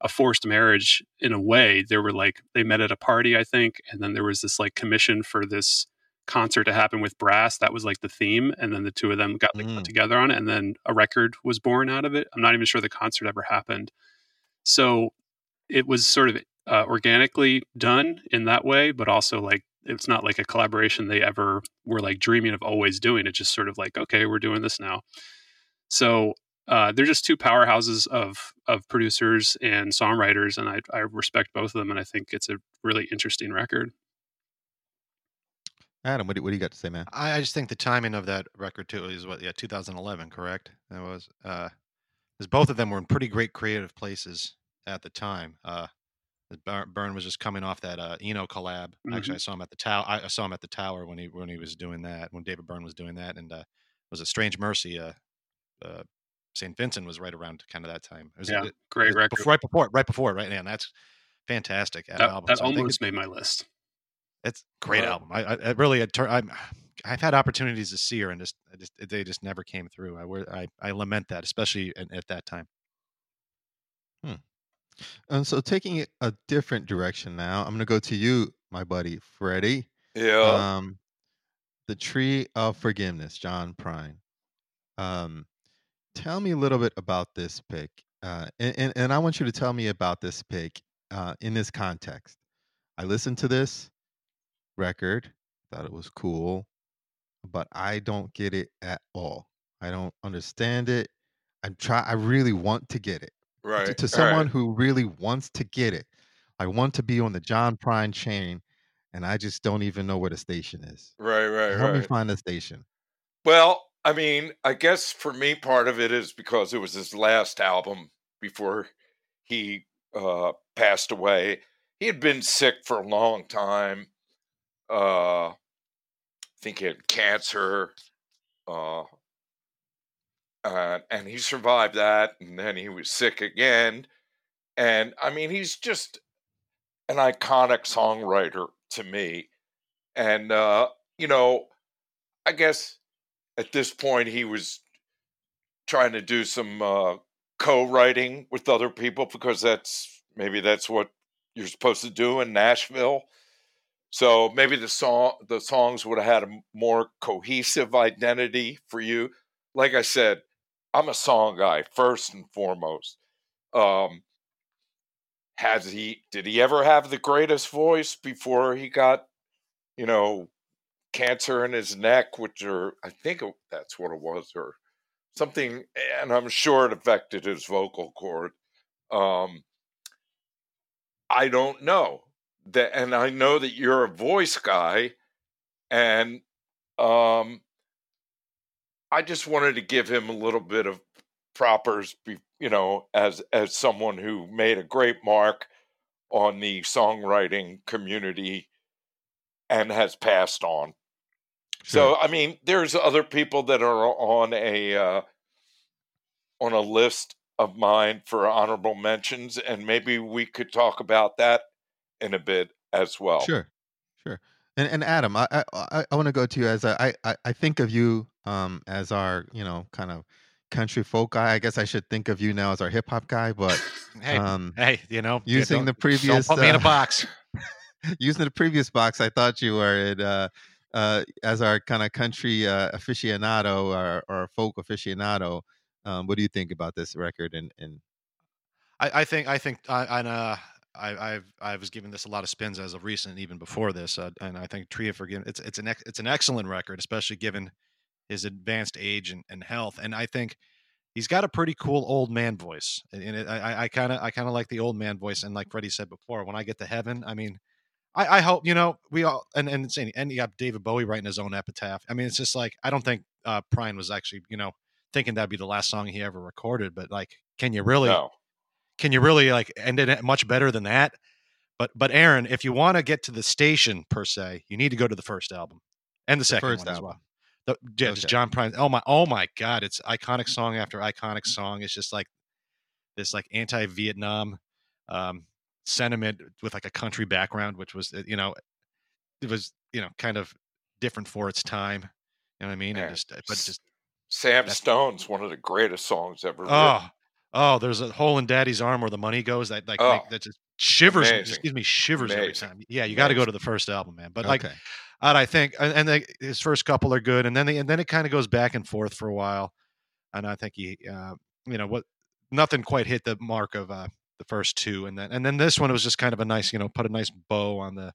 S4: a forced marriage in a way. There were like they met at a party, I think, and then there was this like commission for this concert to happen with brass. That was like the theme, and then the two of them got like, mm. put together on it, and then a record was born out of it. I'm not even sure the concert ever happened. So it was sort of uh, organically done in that way, but also like it's not like a collaboration they ever were like dreaming of always doing. It just sort of like okay, we're doing this now. So uh, they're just two powerhouses of of producers and songwriters, and I, I respect both of them, and I think it's a really interesting record.
S1: Adam, what do, what do you got to say, man?
S2: I, I just think the timing of that record too is what, yeah, 2011, correct? That was, uh, because both of them were in pretty great creative places at the time. Uh, Byrne was just coming off that uh, Eno collab. Mm-hmm. Actually, I saw him at the tower. I saw him at the tower when he when he was doing that. When David Byrne was doing that, and uh, was a Strange Mercy. Uh, uh, St. Vincent was right around kind of that time.
S4: It was yeah, great record.
S2: Before, right before, right before, right? And that's fantastic.
S4: That, album. that so almost made my list.
S2: It's great album. I, I, I really, I, I've had opportunities to see her, and just, just they just never came through. I, I, I lament that, especially at, at that time.
S1: Hmm. And so, taking it a different direction now, I'm going to go to you, my buddy Freddie.
S3: Yeah.
S1: Um, the Tree of Forgiveness, John Prine. Um, tell me a little bit about this pick, uh, and, and and I want you to tell me about this pick uh, in this context. I listened to this record, thought it was cool, but I don't get it at all. I don't understand it. I'm try. I really want to get it.
S3: Right.
S1: To, to someone right. who really wants to get it, I want to be on the John Prine chain, and I just don't even know where the station is.
S3: Right. Right.
S1: Help
S3: right.
S1: me find the station.
S3: Well, I mean, I guess for me, part of it is because it was his last album before he uh, passed away. He had been sick for a long time. Uh, I think he had cancer. Uh, uh, and he survived that, and then he was sick again. And I mean, he's just an iconic songwriter to me. And, uh, you know, I guess at this point he was trying to do some uh, co-writing with other people because that's maybe that's what you're supposed to do in Nashville. So maybe the song the songs would have had a more cohesive identity for you. Like I said, I'm a song guy first and foremost. Um, has he did he ever have the greatest voice before he got you know cancer in his neck, which are I think that's what it was, or something, and I'm sure it affected his vocal cord. Um, I don't know that, and I know that you're a voice guy, and um, I just wanted to give him a little bit of propers, you know, as as someone who made a great mark on the songwriting community and has passed on. Sure. So I mean, there's other people that are on a uh, on a list of mine for honorable mentions, and maybe we could talk about that in a bit as well.
S1: Sure, sure. And and Adam, I I, I want to go to you as I, I I think of you um as our you know kind of country folk guy. I guess I should think of you now as our hip hop guy, but
S2: hey, um, hey, you know,
S1: using the previous
S2: don't put me uh, in a box.
S1: using the previous box, I thought you were in uh, uh, as our kind of country uh, aficionado or, or folk aficionado, um, what do you think about this record? And, and
S2: I, I think I think I, uh, I, I've I was giving this a lot of spins as of recent, even before this, uh, and I think Tree of Forgiveness it's it's an ex, it's an excellent record, especially given his advanced age and, and health. And I think he's got a pretty cool old man voice, and it, I kind of I kind of like the old man voice. And like Freddie said before, when I get to heaven, I mean, I, I hope you know we all and and and you got David Bowie writing his own epitaph. I mean, it's just like I don't think uh, Prine was actually you know thinking that'd be the last song he ever recorded, but like, can you really?
S3: No.
S2: Can you really like end it much better than that? But but Aaron, if you want to get to the station per se, you need to go to the first album and the second
S1: the first
S2: one
S1: album.
S2: as well. The, yeah,
S1: Okay.
S2: just John Prine. Oh my, oh my God! It's iconic song after iconic song. It's just like this, like anti-Vietnam um, sentiment with like a country background, which was uh, you know, it was you know kind of different for its time. You know what I mean? And just, but just
S3: Sam Stone's one of the greatest songs ever written.
S2: oh, oh, there's a hole in Daddy's arm where the money goes. That like
S3: Oh,
S2: make- that just shivers.
S3: amazing.
S2: Gives me shivers every time. Yeah, you got to go to the first album, man. But like
S1: okay.
S2: And I think, and, and they, his first couple are good, and then they, and then it kind of goes back and forth for a while. And I think he, uh, you know, what nothing quite hit the mark of uh, the first two, and then and then this one was just kind of a nice, you know, put a nice bow on the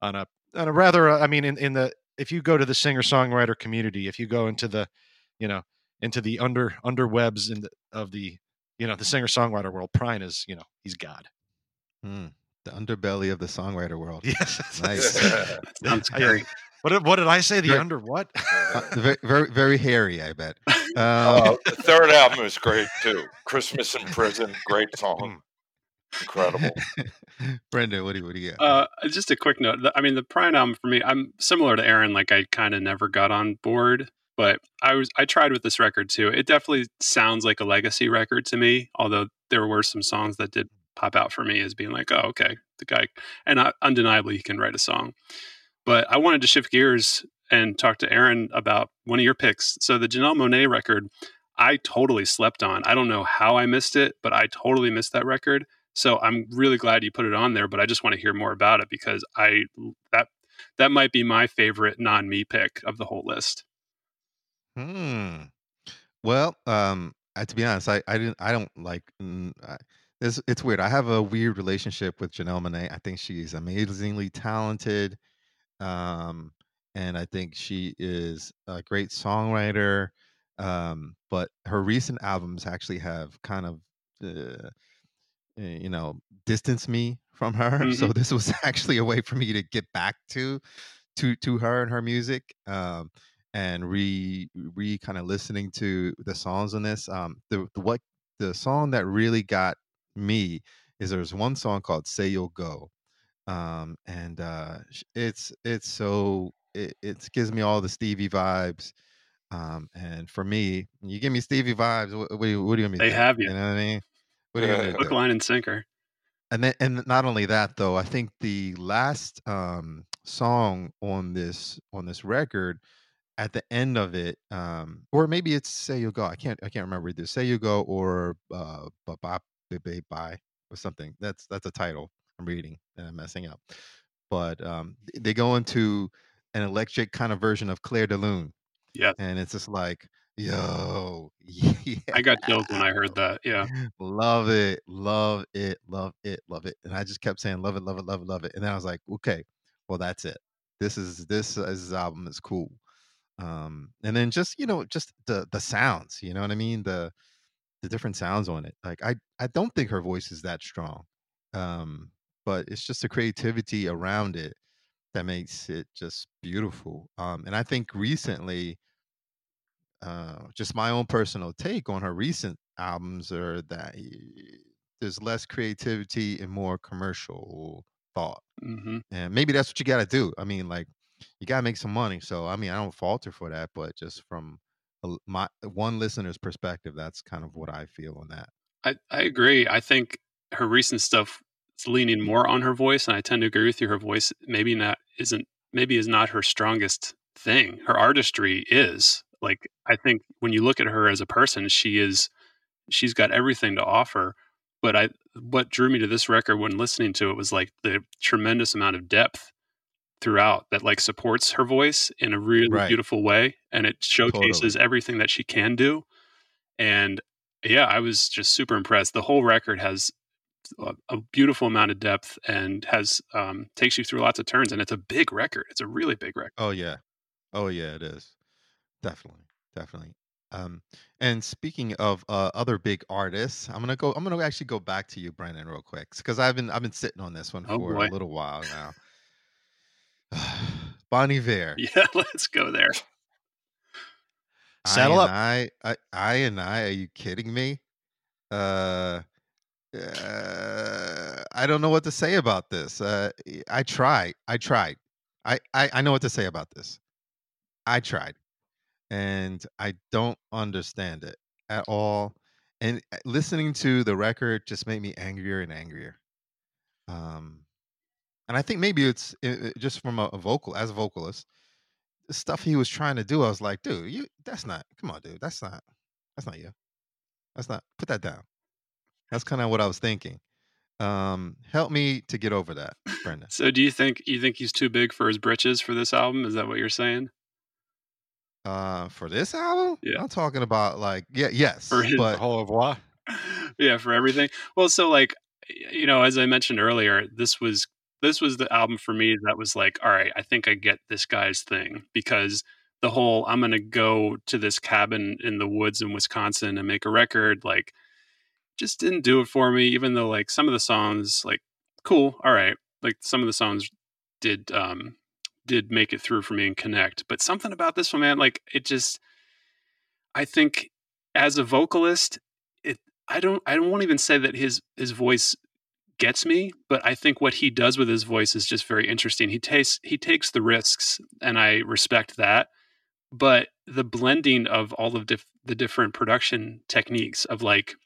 S2: on a on a rather, uh, I mean, in in the if you go to the singer songwriter community, if you go into the, you know, into the under underwebs in the, of the, you know, the singer songwriter world, Prine is, you know, he's God.
S1: Hmm. The underbelly of the songwriter world.
S2: Yes,
S1: Nice.
S4: Sounds
S2: Yeah.
S4: great.
S2: What did, what did I say? The
S1: Very-
S2: under what?
S1: Uh, very, very, very hairy, I bet. Um,
S3: Uh, the third album is great too. Christmas in Prison, great song, incredible.
S1: Brendan, what do you, what do you got?
S4: Uh, just a quick note. I mean, the Prine album for me, I'm similar to Aaron. Like, I kind of never got on board, but I was I tried with this record too. It definitely sounds like a legacy record to me. Although there were some songs that did pop out for me as being like, oh, okay, the guy, and uh, undeniably he can write a song. But I wanted to shift gears and talk to Aaron about one of your picks. So the Janelle Monae record, I totally slept on. I don't know how I missed it, but I totally missed that record. So I'm really glad you put it on there, but I just want to hear more about it because I that that might be my favorite non me pick of the whole list.
S1: Hmm. Well, um, I, to be honest, I, I didn't, I don't like. Mm, I, it's, it's weird. I have a weird relationship with Janelle Monae. I think she's amazingly talented, um, and I think she is a great songwriter. Um, but her recent albums actually have kind of, uh, eh, you know, distanced me from her. So this was actually a way for me to get back to, to, to her and her music. Um, and re re kind of listening to the songs on this. Um, the, the what the song that really got me is there's one song called "Say You'll Go," um, and uh, it's it's so it, it gives me all the Stevie vibes. Um, and for me, you give me Stevie vibes. What, what do you what do you mean?
S4: They have you.
S1: You know what I mean? What do you want me to
S4: Hook,
S1: do?
S4: line, and sinker.
S1: and then and not only that though i think the last um song on this on this record at the end of it um or maybe it's say you go i can't i can't remember either say you go or uh bye bye bye or something that's that's a title i'm reading and i'm messing up but um they go into an electric kind of version of clair de lune
S4: Yeah,
S1: and it's just like yo yeah
S4: I got chills when I heard that. Yeah.
S1: love it, love it, love it, love it. And I just kept saying, love it, love it, love it, love it. And then I was like, okay, well, that's it. This is this is album is cool. Um, and then just you know, just the the sounds, you know what I mean? The the different sounds on it. Like I I don't think her voice is that strong. Um, but it's just the creativity around it that makes it just beautiful. Um, and I think recently, uh, just my own personal take on her recent albums are that there's less creativity and more commercial thought.
S4: hmm
S1: And maybe that's what you got to do. I mean, like, you got to make some money. So, I mean, I don't falter for that, but just from a my one listener's perspective, that's kind of what I feel on that.
S4: I, I agree. I think her recent stuff is leaning more on her voice, and I tend to agree with you. Her voice maybe not isn't maybe is not her strongest thing. Her artistry is like I think when you look at her as a person, she is she's got everything to offer. But I what drew me to this record when listening to it was like the tremendous amount of depth throughout that like supports her voice in a really
S1: Right.
S4: beautiful way and it showcases
S1: Totally.
S4: everything that she can do and yeah i was just super impressed the whole record has a, a beautiful amount of depth and has um, takes you through lots of turns and it's a big record it's a really big record
S1: Oh yeah. Oh yeah, it is. Definitely. Definitely. Um and speaking of uh, other big artists, I'm gonna go I'm gonna actually go back to you, Brandon, real quick. Because I've been I've been sitting on this one
S4: Oh,
S1: for
S4: boy.
S1: a little while now. Bon Iver.
S4: yeah let's go there
S2: Saddle
S1: I
S2: up.
S1: and I, I I and I, are you kidding me? Uh uh, I don't know what to say about this. Uh, I try. I tried. I, I I know what to say about this. I tried, and I don't understand it at all. And uh, listening to the record just made me angrier and angrier. Um, and I think maybe it's uh, just from a, a vocal as a vocalist, the stuff he was trying to do. I was like, dude, you that's not. Come on, dude, that's not. That's not you. That's not. Put that down. That's kind of what I was thinking. Um, help me to get over that, Brendan.
S4: so do you think you think he's too big for his britches for this album is that what you're saying
S1: Uh, for this album,
S4: Yeah.
S1: I'm talking about like, yeah, yes,
S4: For his-
S1: but
S2: Au revoir.
S4: yeah for everything well so like you know as i mentioned earlier this was this was the album for me that was like all right i think i get this guy's thing because the whole i'm gonna go to this cabin in the woods in wisconsin and make a record like just didn't do it for me even though like some of the songs like cool all right like some of the songs did um did make it through for me and connect but something about this one man like it just i think as a vocalist it I don't I don't want to even say that his his voice gets me, but I think what he does with his voice is just very interesting. He takes he takes the risks and I respect that. But the blending of all of dif- the different production techniques of like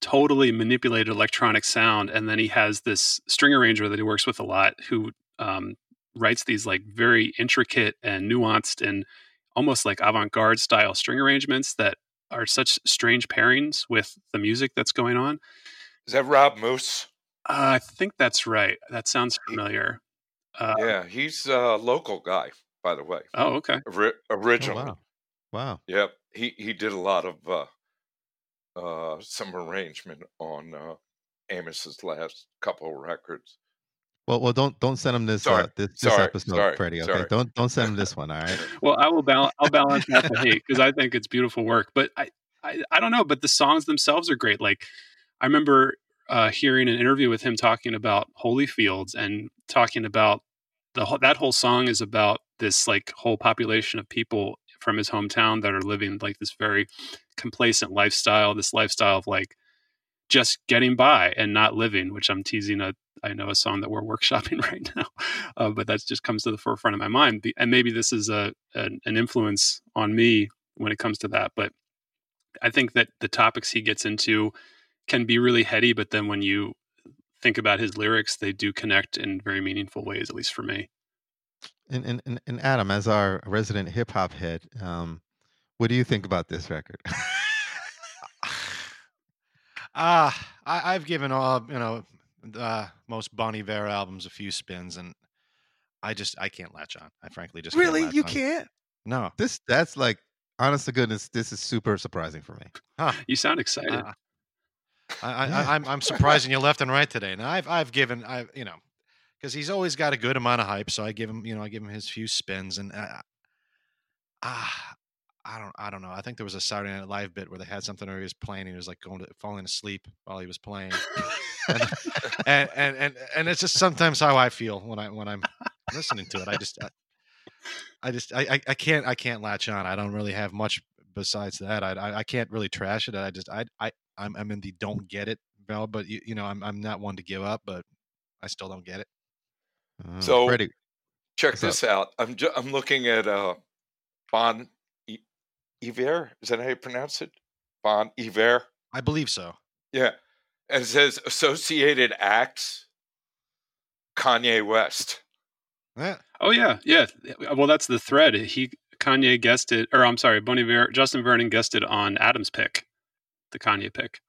S4: totally manipulated electronic sound and then he has this string arranger that he works with a lot who um, writes these like very intricate and nuanced and almost like avant-garde style string arrangements that are such strange pairings with the music that's going on.
S3: Is that Rob Moose?
S4: Uh, I think that's right. That sounds familiar. Uh,
S3: yeah, he's a local guy, by the way.
S4: Oh, okay.
S3: Ori-
S1: oh, wow, wow.
S3: Yep. He he did a lot of uh uh some arrangement on uh Amos's last couple of records.
S1: Well, well, don't don't send him this
S3: Sorry,
S1: uh, this this
S3: sorry,
S1: episode,
S3: sorry,
S1: Freddie. Okay,
S3: sorry.
S1: don't don't send him this one. All right.
S4: Well, I will balance. I'll balance out the hate because I think it's beautiful work. But I, I, I don't know. But the songs themselves are great. Like I remember uh, hearing an interview with him talking about Holyfields and talking about the that whole song is about this like whole population of people from his hometown that are living like this very complacent lifestyle. This lifestyle of like just getting by and not living, which I'm teasing a I know a song that we're workshopping right now, uh, but that just comes to the forefront of my mind. And maybe this is a an, an influence on me when it comes to that. But I think that the topics he gets into can be really heady, but then when you think about his lyrics, they do connect in very meaningful ways, at least for me.
S1: And and and, and Adam, as our resident hip hop head, um, what do you think about this record?
S2: Ah, I, I've given all you know uh, most Bon Iver albums a few spins, and I just I can't latch on. I frankly just can't latch on.
S1: can't.
S2: No,
S1: This that's like, honest to goodness, this is super surprising for me.
S2: huh?
S4: You sound excited.
S2: Uh, I, I,
S1: Yeah.
S2: I, I'm I'm surprising you left and right today. Now I've I've given I you know because he's always got a good amount of hype, so I give him you know I give him his few spins, and uh, ah. I don't. I don't know. I think there was a Saturday Night Live bit where they had something where he was playing. And he was like going to falling asleep while he was playing, and, and and and and it's just sometimes how I feel when I when I'm listening to it. I just I, I just I, I I can't I can't latch on. I don't really have much besides that. I I, I can't really trash it. I just I I I'm I'm in the don't get it, Bell. But you, you know I'm I'm not one to give up, but I still don't get it.
S1: Uh,
S3: So-
S1: Freddie,
S3: Check
S1: What's up?
S3: this out. I'm ju- I'm looking at uh Bon I- Iver. Is that how you pronounce it? Bon Iver.
S2: I believe so.
S3: Yeah. And it says associated acts Kanye West.
S2: Yeah.
S4: oh yeah, yeah. Well, that's the thread. He Kanye guessed it, or I'm sorry, Bon Iver, Justin Vernon guessed it on Adam's pick, the Kanye pick.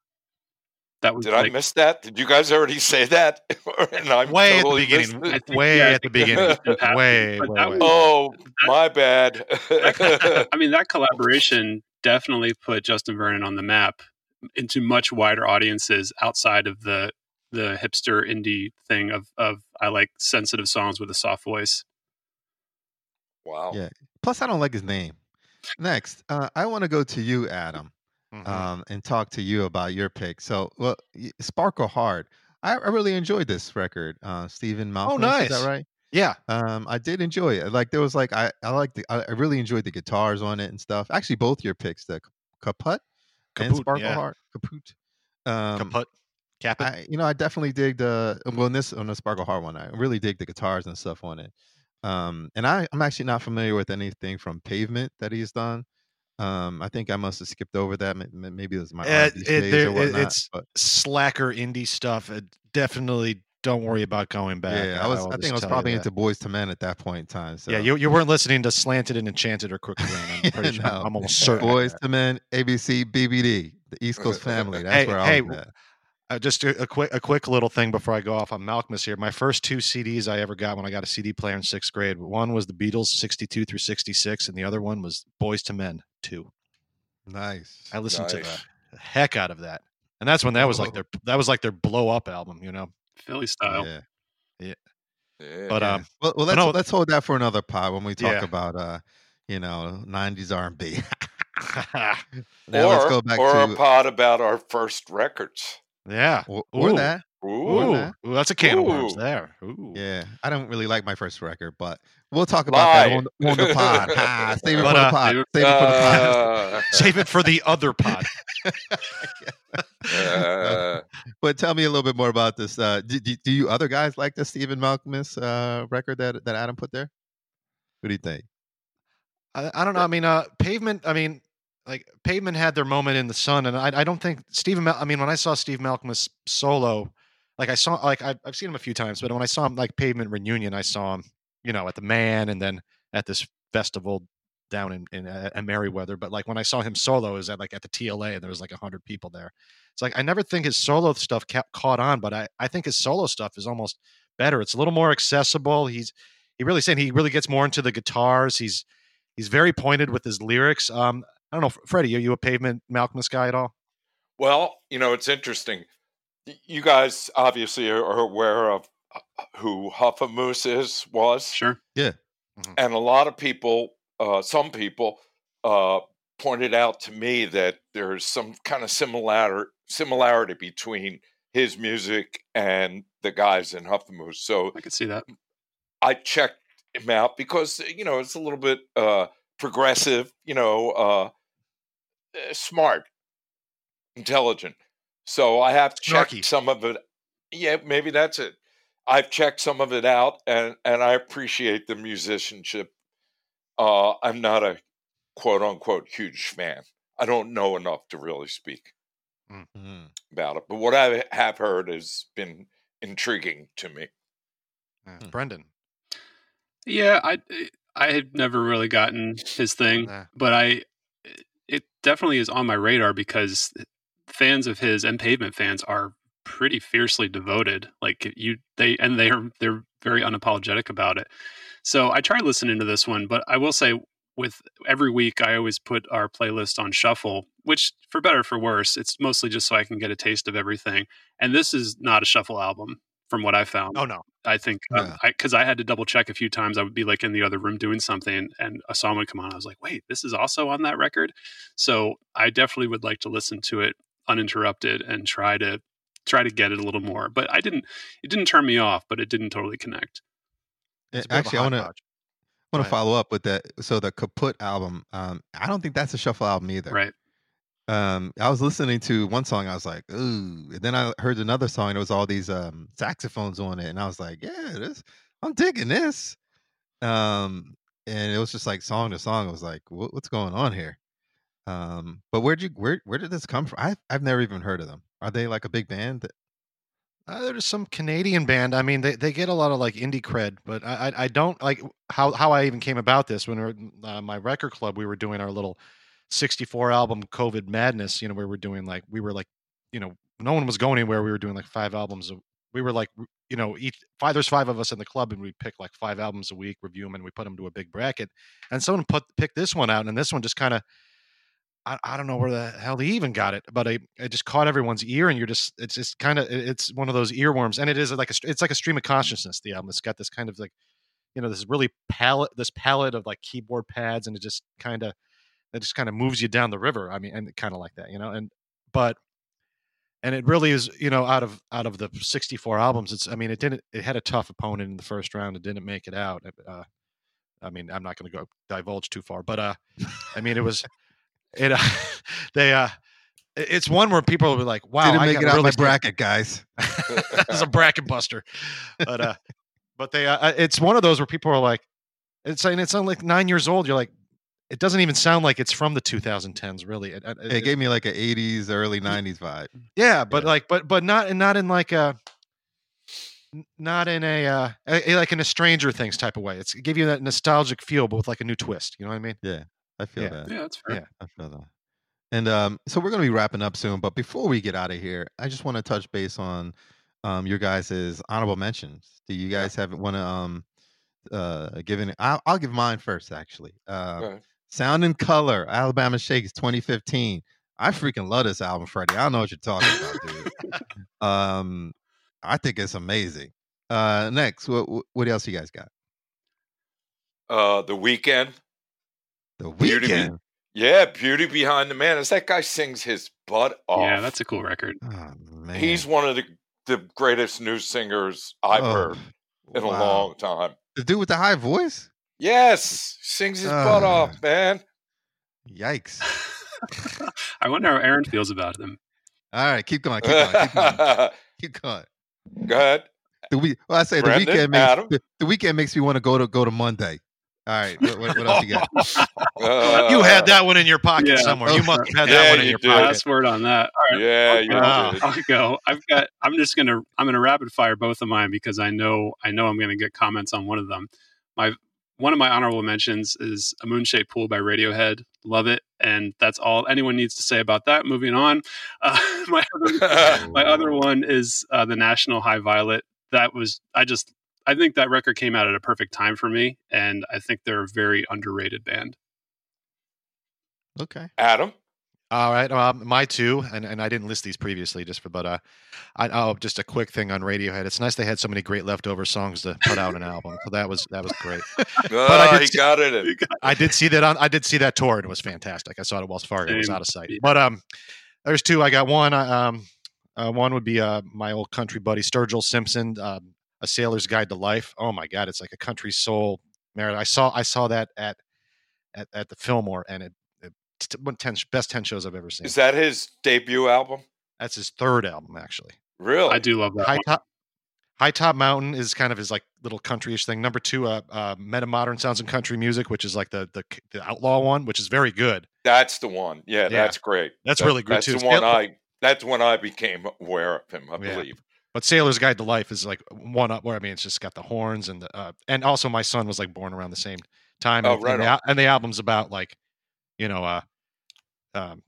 S4: That was
S3: Did I miss that? Did you guys already say that? and I'm
S2: way
S3: totally
S2: at the beginning.
S4: think-
S2: way
S4: yeah,
S2: at the beginning. way, way, way.
S4: was-
S3: Oh, my bad.
S4: I mean, that collaboration definitely put Justin Vernon on the map into much wider audiences outside of the the hipster indie thing of of I like sensitive songs with a soft voice.
S3: wow.
S1: Yeah. Plus, I don't like his name. Next, uh, I want to go to you, Adam,
S2: Mhm.
S1: um, and talk to you about your pick. So, well, Sparkle Hard. I, I really enjoyed this record. Uh, Stephen Malkmus. Oh,
S2: nice.
S1: Is that right?
S2: yeah.
S1: Um, I did enjoy it. Like there was like I I like the I really enjoyed the guitars on it and stuff. Actually, both your picks, the Kaput and Sparkle
S2: yeah.
S1: Hard, Kaput. Um,
S2: Kaput. Cap.
S1: I you know I definitely dig the well in this on the Sparkle Hard one. I really dig the guitars and stuff on it. Um, and I I'm actually not familiar with anything from Pavement that he's done. Um, I think I must have skipped over that. Maybe it was my
S2: Uh, it-
S1: days
S2: there-
S1: or whatnot.
S2: it's-
S1: but
S2: Slacker indie stuff. uh, definitely don't worry about going back.
S1: yeah, I was
S2: will
S1: I think I was probably into Boyz II Men at that point in time. So
S2: Yeah, you, you weren't listening to Slanted and Enchanted or Crooked Rain. I'm pretty sure.
S1: No.
S2: I'm almost certain. Boyz
S1: II Men, ABC, BBD, the East Coast family. That's
S2: Hey-
S1: where I
S2: hey,
S1: was at.
S2: Uh, just a, a quick a quick little thing before I go off on Malkmus here. My first two CDs I ever got when I got a CD player in sixth grade. One was the Beatles, sixty two through sixty six, and the other one was Boyz II Men two.
S1: Nice.
S2: I listened to the heck out of that, and that's when that was like their that was like their blow up album. You know,
S4: Philly style.
S1: Yeah.
S3: Yeah.
S2: but
S1: yeah.
S2: um,
S1: well, well, let's
S2: no-
S1: let's hold that for another pod when we talk
S2: Yeah.
S1: about uh, you know, '90s R&B. now
S3: or,
S1: let's go back
S3: or
S1: to
S3: a pod about our first records.
S1: Or, or
S2: Ooh.
S1: that.
S3: Ooh.
S2: Ooh,
S1: that.
S2: ooh, that's a can of worms there. Ooh.
S1: Yeah, I don't really like my first record, but we'll talk about that on, on the pod. Ha, save it
S2: But,
S1: for the
S2: uh,
S1: pod.
S4: save it-
S1: Save it for the pod.
S3: Uh,
S2: Save it for the other pod.
S3: uh,
S1: But tell me a little bit more about this. Uh, do, do, do you other guys like the Stephen Malkmus uh, record that that Adam put there? What do you think?
S2: I, I don't know. I mean, uh, pavement. I mean, like pavement had their moment in the sun, and I, I don't think Stephen. Mal- I mean, when I saw Steve Malkmus solo, like I saw, like I've, I've seen him a few times, but when I saw him like pavement reunion, I saw him, you know, at the Mann, and then at this festival down in in, uh, Merriweather. But like when I saw him solo, is was at like at the TLA, and there was like a hundred people there. It's like I never think his solo stuff ca- caught on, but I I think his solo stuff is almost better. It's a little more accessible. He's he really saying he really gets more into the guitars. He's he's very pointed with his lyrics. Um, I don't know, Freddie, are you a pavement Malkmus guy at all?
S3: well, you know, it's interesting. You guys obviously are are aware of uh, who Huffamoose is was,
S4: Sure. Yeah.
S3: And a lot of people, uh, some people, uh, pointed out to me that there's some kind of similar similarity between his music and the guys in Huffamoose. So
S4: I could see that.
S3: I checked him out because you know it's a little bit uh, progressive, you know, uh, smart, intelligent. So I have checked
S2: Snarky.
S3: some of it. Yeah, maybe that's it. I've checked some of it out, and and I appreciate the musicianship. Uh, I'm not a quote unquote huge fan. I don't know enough to really speak
S1: Mhm.
S3: about it, but what I have heard has been intriguing to me.
S2: Yeah,
S1: Hmm.
S2: Brendan.
S4: Yeah, I I had never really gotten his thing,
S2: Nah.
S4: but I it definitely is on my radar because fans of his and pavement fans are pretty fiercely devoted. Like you they and they're they're very unapologetic about it. So I try listening to this one, but I will say with every week I always put our playlist on shuffle, which for better or for worse, it's mostly just so I can get a taste of everything. And this is not a shuffle album from what I found.
S2: Oh no.
S4: I think
S1: Yeah.
S4: because I, had to double check a few times. I would be like in the other room doing something, and a song would come on. I was like, "Wait, this is also on that record." So I definitely would like to listen to it uninterrupted and try to try to get it a little more. But I didn't. It didn't turn me off, but it didn't totally connect.
S1: Eh,
S2: a
S1: Actually, I want to
S2: hodgepodge.
S1: want to follow up with that. So the Kaput album, um, I don't think that's a shuffle album either.
S4: Right?
S1: Um, I was listening to one song, I was like, ooh, and then I heard another song, and it was all these um saxophones on it, and I was like, yeah, this, I'm digging this. Um, and it was just like song to song. I was like, what, what's going on here? Um, but where'd you where where did this come from? I I've never even heard of them. Are they like a big band? That,
S2: Uh, there's some Canadian band. I mean, they, they get a lot of like indie cred, but I I, I don't like how how I even came about this. When we were uh, my record club, we were doing our little 64 album COVID madness. You know, where we were doing like we were like you know no one was going anywhere. We were doing like five albums. a- We were like, you know, each five. There's five of us in the club, and we pick like five albums a week, review them, and we put them to a big bracket. And someone put picked this one out, and this one just kind of. I, I don't know where the hell they even got it, but I, it just caught everyone's ear, and you're just it's just kind of it's one of those earworms, and it is like a it's like a stream of consciousness. The album, it's got this kind of like, you know, this really palette this palette of like keyboard pads, and it just kind of it just kind of moves you down the river. I mean, and kind of like that, you know, and but and it really is you know out of out of the 64 albums it's i mean it didn't it had a tough opponent in the first round it didn't make it out uh, i mean i'm not going to go divulge too far but uh i mean it was it uh, they uh it's one where people will be like wow
S1: Didn't
S2: I
S1: make it out
S2: really
S1: my bracket, guys.
S2: it's a bracket buster but uh but they uh, it's one of those where people are like it's and it's only like nine years old you're like it doesn't even sound like it's from the 2010s really it, it,
S1: It gave me like an '80s, early '90s vibe.
S2: Yeah, but
S1: Yeah.
S2: like, but but not not in like a not in a, uh, a, a- like in a Stranger Things type of way. It's it give you that nostalgic feel, but with like a new twist. You know what I mean?
S1: Yeah i feel
S2: Yeah.
S1: that.
S4: Yeah, that's fair.
S2: Yeah.
S1: I feel that. And um, so we're going to be wrapping up soon. But before we get out of here, I just want to touch base on um, your guys' honorable mentions. Do you
S3: Yeah.
S1: guys have want to um, uh, give any? I'll, I'll give mine first, actually. Uh,
S3: Go ahead.
S1: Sound and Color, Alabama Shakes 2015. I freaking love this album, Freddie. I don't know what you're talking about, dude. um, I think it's amazing. Uh, next, what what else you guys got?
S3: Uh, the Weeknd.
S1: The
S3: Beauty Be-
S1: Weeknd.
S3: Yeah, Beauty Behind the Man. As that guy sings his butt off.
S4: Yeah, that's a cool record.
S1: Oh man,
S3: He's one of the, the greatest new singers I've
S1: Oh,
S3: heard in a long time.
S1: The dude with the high voice.
S3: Yes, sings his butt
S1: Ah.
S3: off, man.
S1: Yikes!
S4: I wonder how Aaron feels about them.
S1: All right, keep going. Keep going. Keep going.
S3: Go
S1: Keep going.
S3: ahead.
S1: The week. Well, I say
S3: Brendan,
S1: the weekend makes the, the weekend makes me want to go to go to Monday. All right. What, what, what else you got?
S2: you had
S3: Uh,
S2: that one in your pocket
S4: Yeah.
S2: somewhere. You must have had
S3: Yeah,
S2: that one in
S3: you
S2: your
S3: did.
S2: pocket.
S4: Last word on that. All right.
S3: Yeah,
S4: I'll
S3: you.
S2: Wow.
S3: did.
S4: I'll go. I've got. I'm just gonna. I'm gonna rapid fire both of mine because I know. I know I'm gonna get comments on one of them. My one of my honorable mentions is a Moon Shaped Pool by Radiohead. Love it, and that's all anyone needs to say about that. Moving on. Uh, my other, my other one is uh, the National High Violet. That was. I just. I think that record came out at a perfect time for me, and I think they're a very underrated band.
S1: Okay.
S3: Adam.
S2: All right, um, my two, and, and I didn't list these previously, just for but uh, I oh just a quick thing on Radiohead. It's nice they had so many great leftover songs to put out an album, so that was that was great.
S3: Ah,
S2: did
S3: he
S2: see-
S3: got it. in.
S2: I did see that on I did see that tour and it was fantastic. I saw it at Wells Fargo. It was out of sight. But um, there's two. I got one. uh, Um, uh, one would be uh my old country buddy Sturgill Simpson, um, A Sailor's Guide to Life. Oh my God, it's like a country soul. Merit. I saw I saw that at at, at the Fillmore, and it, it t- one ten best ten shows I've ever seen.
S3: Is that his debut album?
S2: That's his third album actually.
S3: Really?
S4: I do love that.
S2: High top. High Top Mountain is kind of his like little countryish thing. Number two, uh, uh, Metamodern Sounds and Country Music, which is like the, the the outlaw one, which is very good.
S3: That's the one. Yeah,
S2: Yeah.
S3: that's great.
S2: That's
S3: That-
S2: really good
S3: That's
S2: too.
S3: the one
S2: Sail-
S3: I. That's when I became aware of him. I
S2: Yeah.
S3: believe.
S2: But Sailor's Guide to Life is like one up where I mean it's just got the horns and the uh, and also my son was like born around the same time.
S3: Oh,
S2: and,
S3: right
S2: and, the, and the album's about like, you know, uh, um,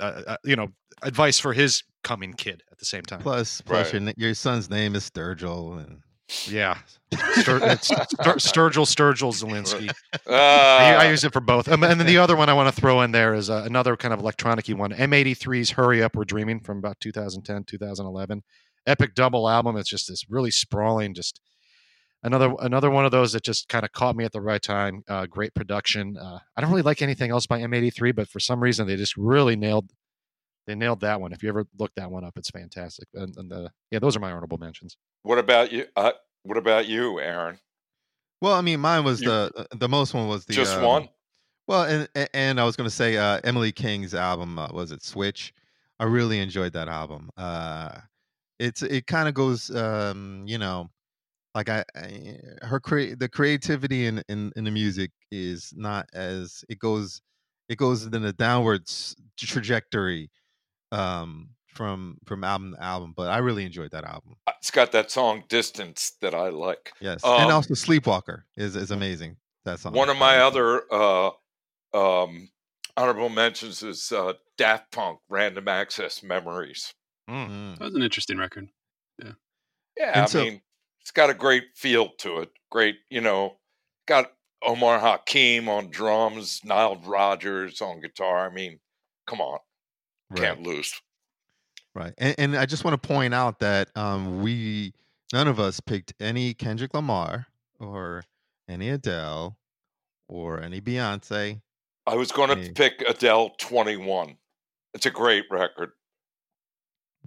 S2: uh, uh, you know, advice for his coming kid at the same time.
S1: Plus, plus
S3: Right.
S1: your your son's name is Sturgill, and
S2: Yeah, Stur- Stur- Sturgill Sturgill Zelensky. I,
S3: Uh,
S2: I use it for both. Um, and then the other one I want to throw in there is uh, another kind of electronic one. M83's Hurry Up We're Dreaming from about 2010, 2011. Epic double album. It's just this really sprawling, just another another one of those that just kind of caught me at the right time. Uh, great production. Uh, I don't really like anything else by M83, but for some reason they just really nailed they nailed that one. If you ever look that one up, it's fantastic. And, and uh, yeah, those are my honorable mentions.
S3: what about you? Uh, what about you, Aaron?
S1: well, I mean, mine was
S3: You-
S1: the uh, the most one was the
S3: Just
S1: um,
S3: one?
S1: Well, and and I was gonna say uh, Emily King's album uh, was it Switch. I really enjoyed that album. Uh, it's it kind of goes, um, you know, like I, I her crea- the creativity in, in in the music is not as it goes it goes in a downwards trajectory um from from album to album but i really enjoyed that album
S3: Uh, It's got that song "Distance" that I like.
S1: yes
S3: Um,
S1: and also sleepwalker is is amazing that song
S3: One of my other uh, um, honorable mentions is uh, Daft Punk "Random Access Memories."
S1: Mm.
S4: That was an interesting record.
S3: Yeah,
S1: And
S3: I
S1: so-
S3: mean, it's got a great feel to it. Great, you know, got Omar Hakim on drums, Nile Rodgers on guitar. I mean, come on,
S1: Right.
S3: can't lose.
S1: Right. And, and I just want to point out that um, we, none of us picked any Kendrick Lamar or any Adele or any Beyonce.
S3: I was going to
S1: Hey.
S3: pick Adele 21. It's a great record.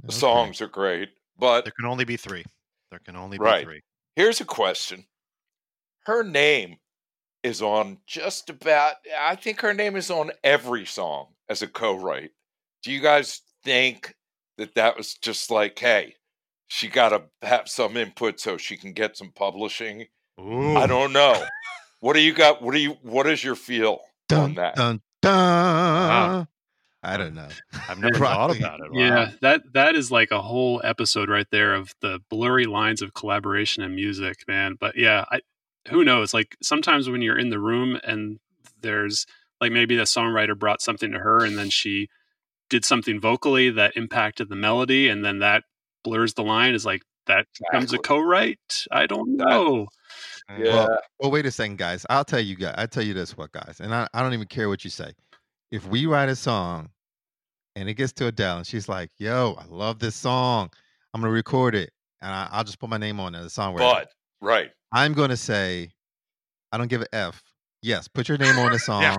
S3: The
S1: Okay.
S3: songs are great, but
S2: There can only be three. There can only be
S3: Right.
S2: three.
S3: here's a question. Her name is on just about I think her name is on every song as a co-write. Do you guys think that that was just like, hey, she got to have some input so she can get some publishing?
S2: Ooh.
S3: I don't know. what do you got? What do you what is your feel on that?
S1: dun, uh-huh. dun. I don't know.
S2: I've never thought about it. Wow.
S4: Yeah, that that is like a whole episode right there of the blurry lines of collaboration and music, man. But yeah, I who knows? Like sometimes when you're in the room and there's like maybe the songwriter brought something to her and then she did something vocally that impacted the melody and then that blurs the line is like that becomes a co-write. I don't
S3: That-
S4: know.
S3: Yeah.
S1: Well, well, wait a second, guys. I'll tell you guys. I tell you this, what guys, and I, I don't even care what you say. If we write a song and it gets to Adele and she's like, "Yo, I love this song. I'm gonna record it, and I, I'll just put my name on it, the songwriter."
S3: but right.
S1: I'm gonna say, I don't give a f. Yes, put your name on the song.
S2: Yeah.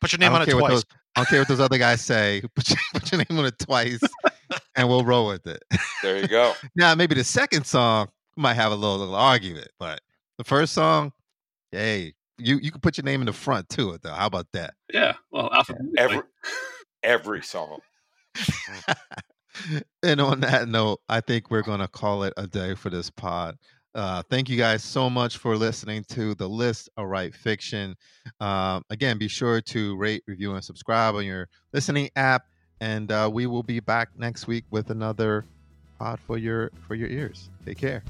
S2: Put your name on it twice.
S1: those. I don't care what those other guys say. Put your, put your name on it twice, and we'll roll with it.
S3: There you go.
S1: Now, maybe the second song might have a little, little argument, but the first song, hey, you you can put your name in the front too. though. How about that?
S4: Yeah. Well, alphabetically.
S3: Every every song.
S1: and on that note, I think we're gonna call it a day for this pod. Uh, thank you guys so much for listening to the list of Right Fiction. Um, again, be sure to rate, review, and subscribe on your listening app. And uh, we will be back next week with another pod for your for your ears. Take care.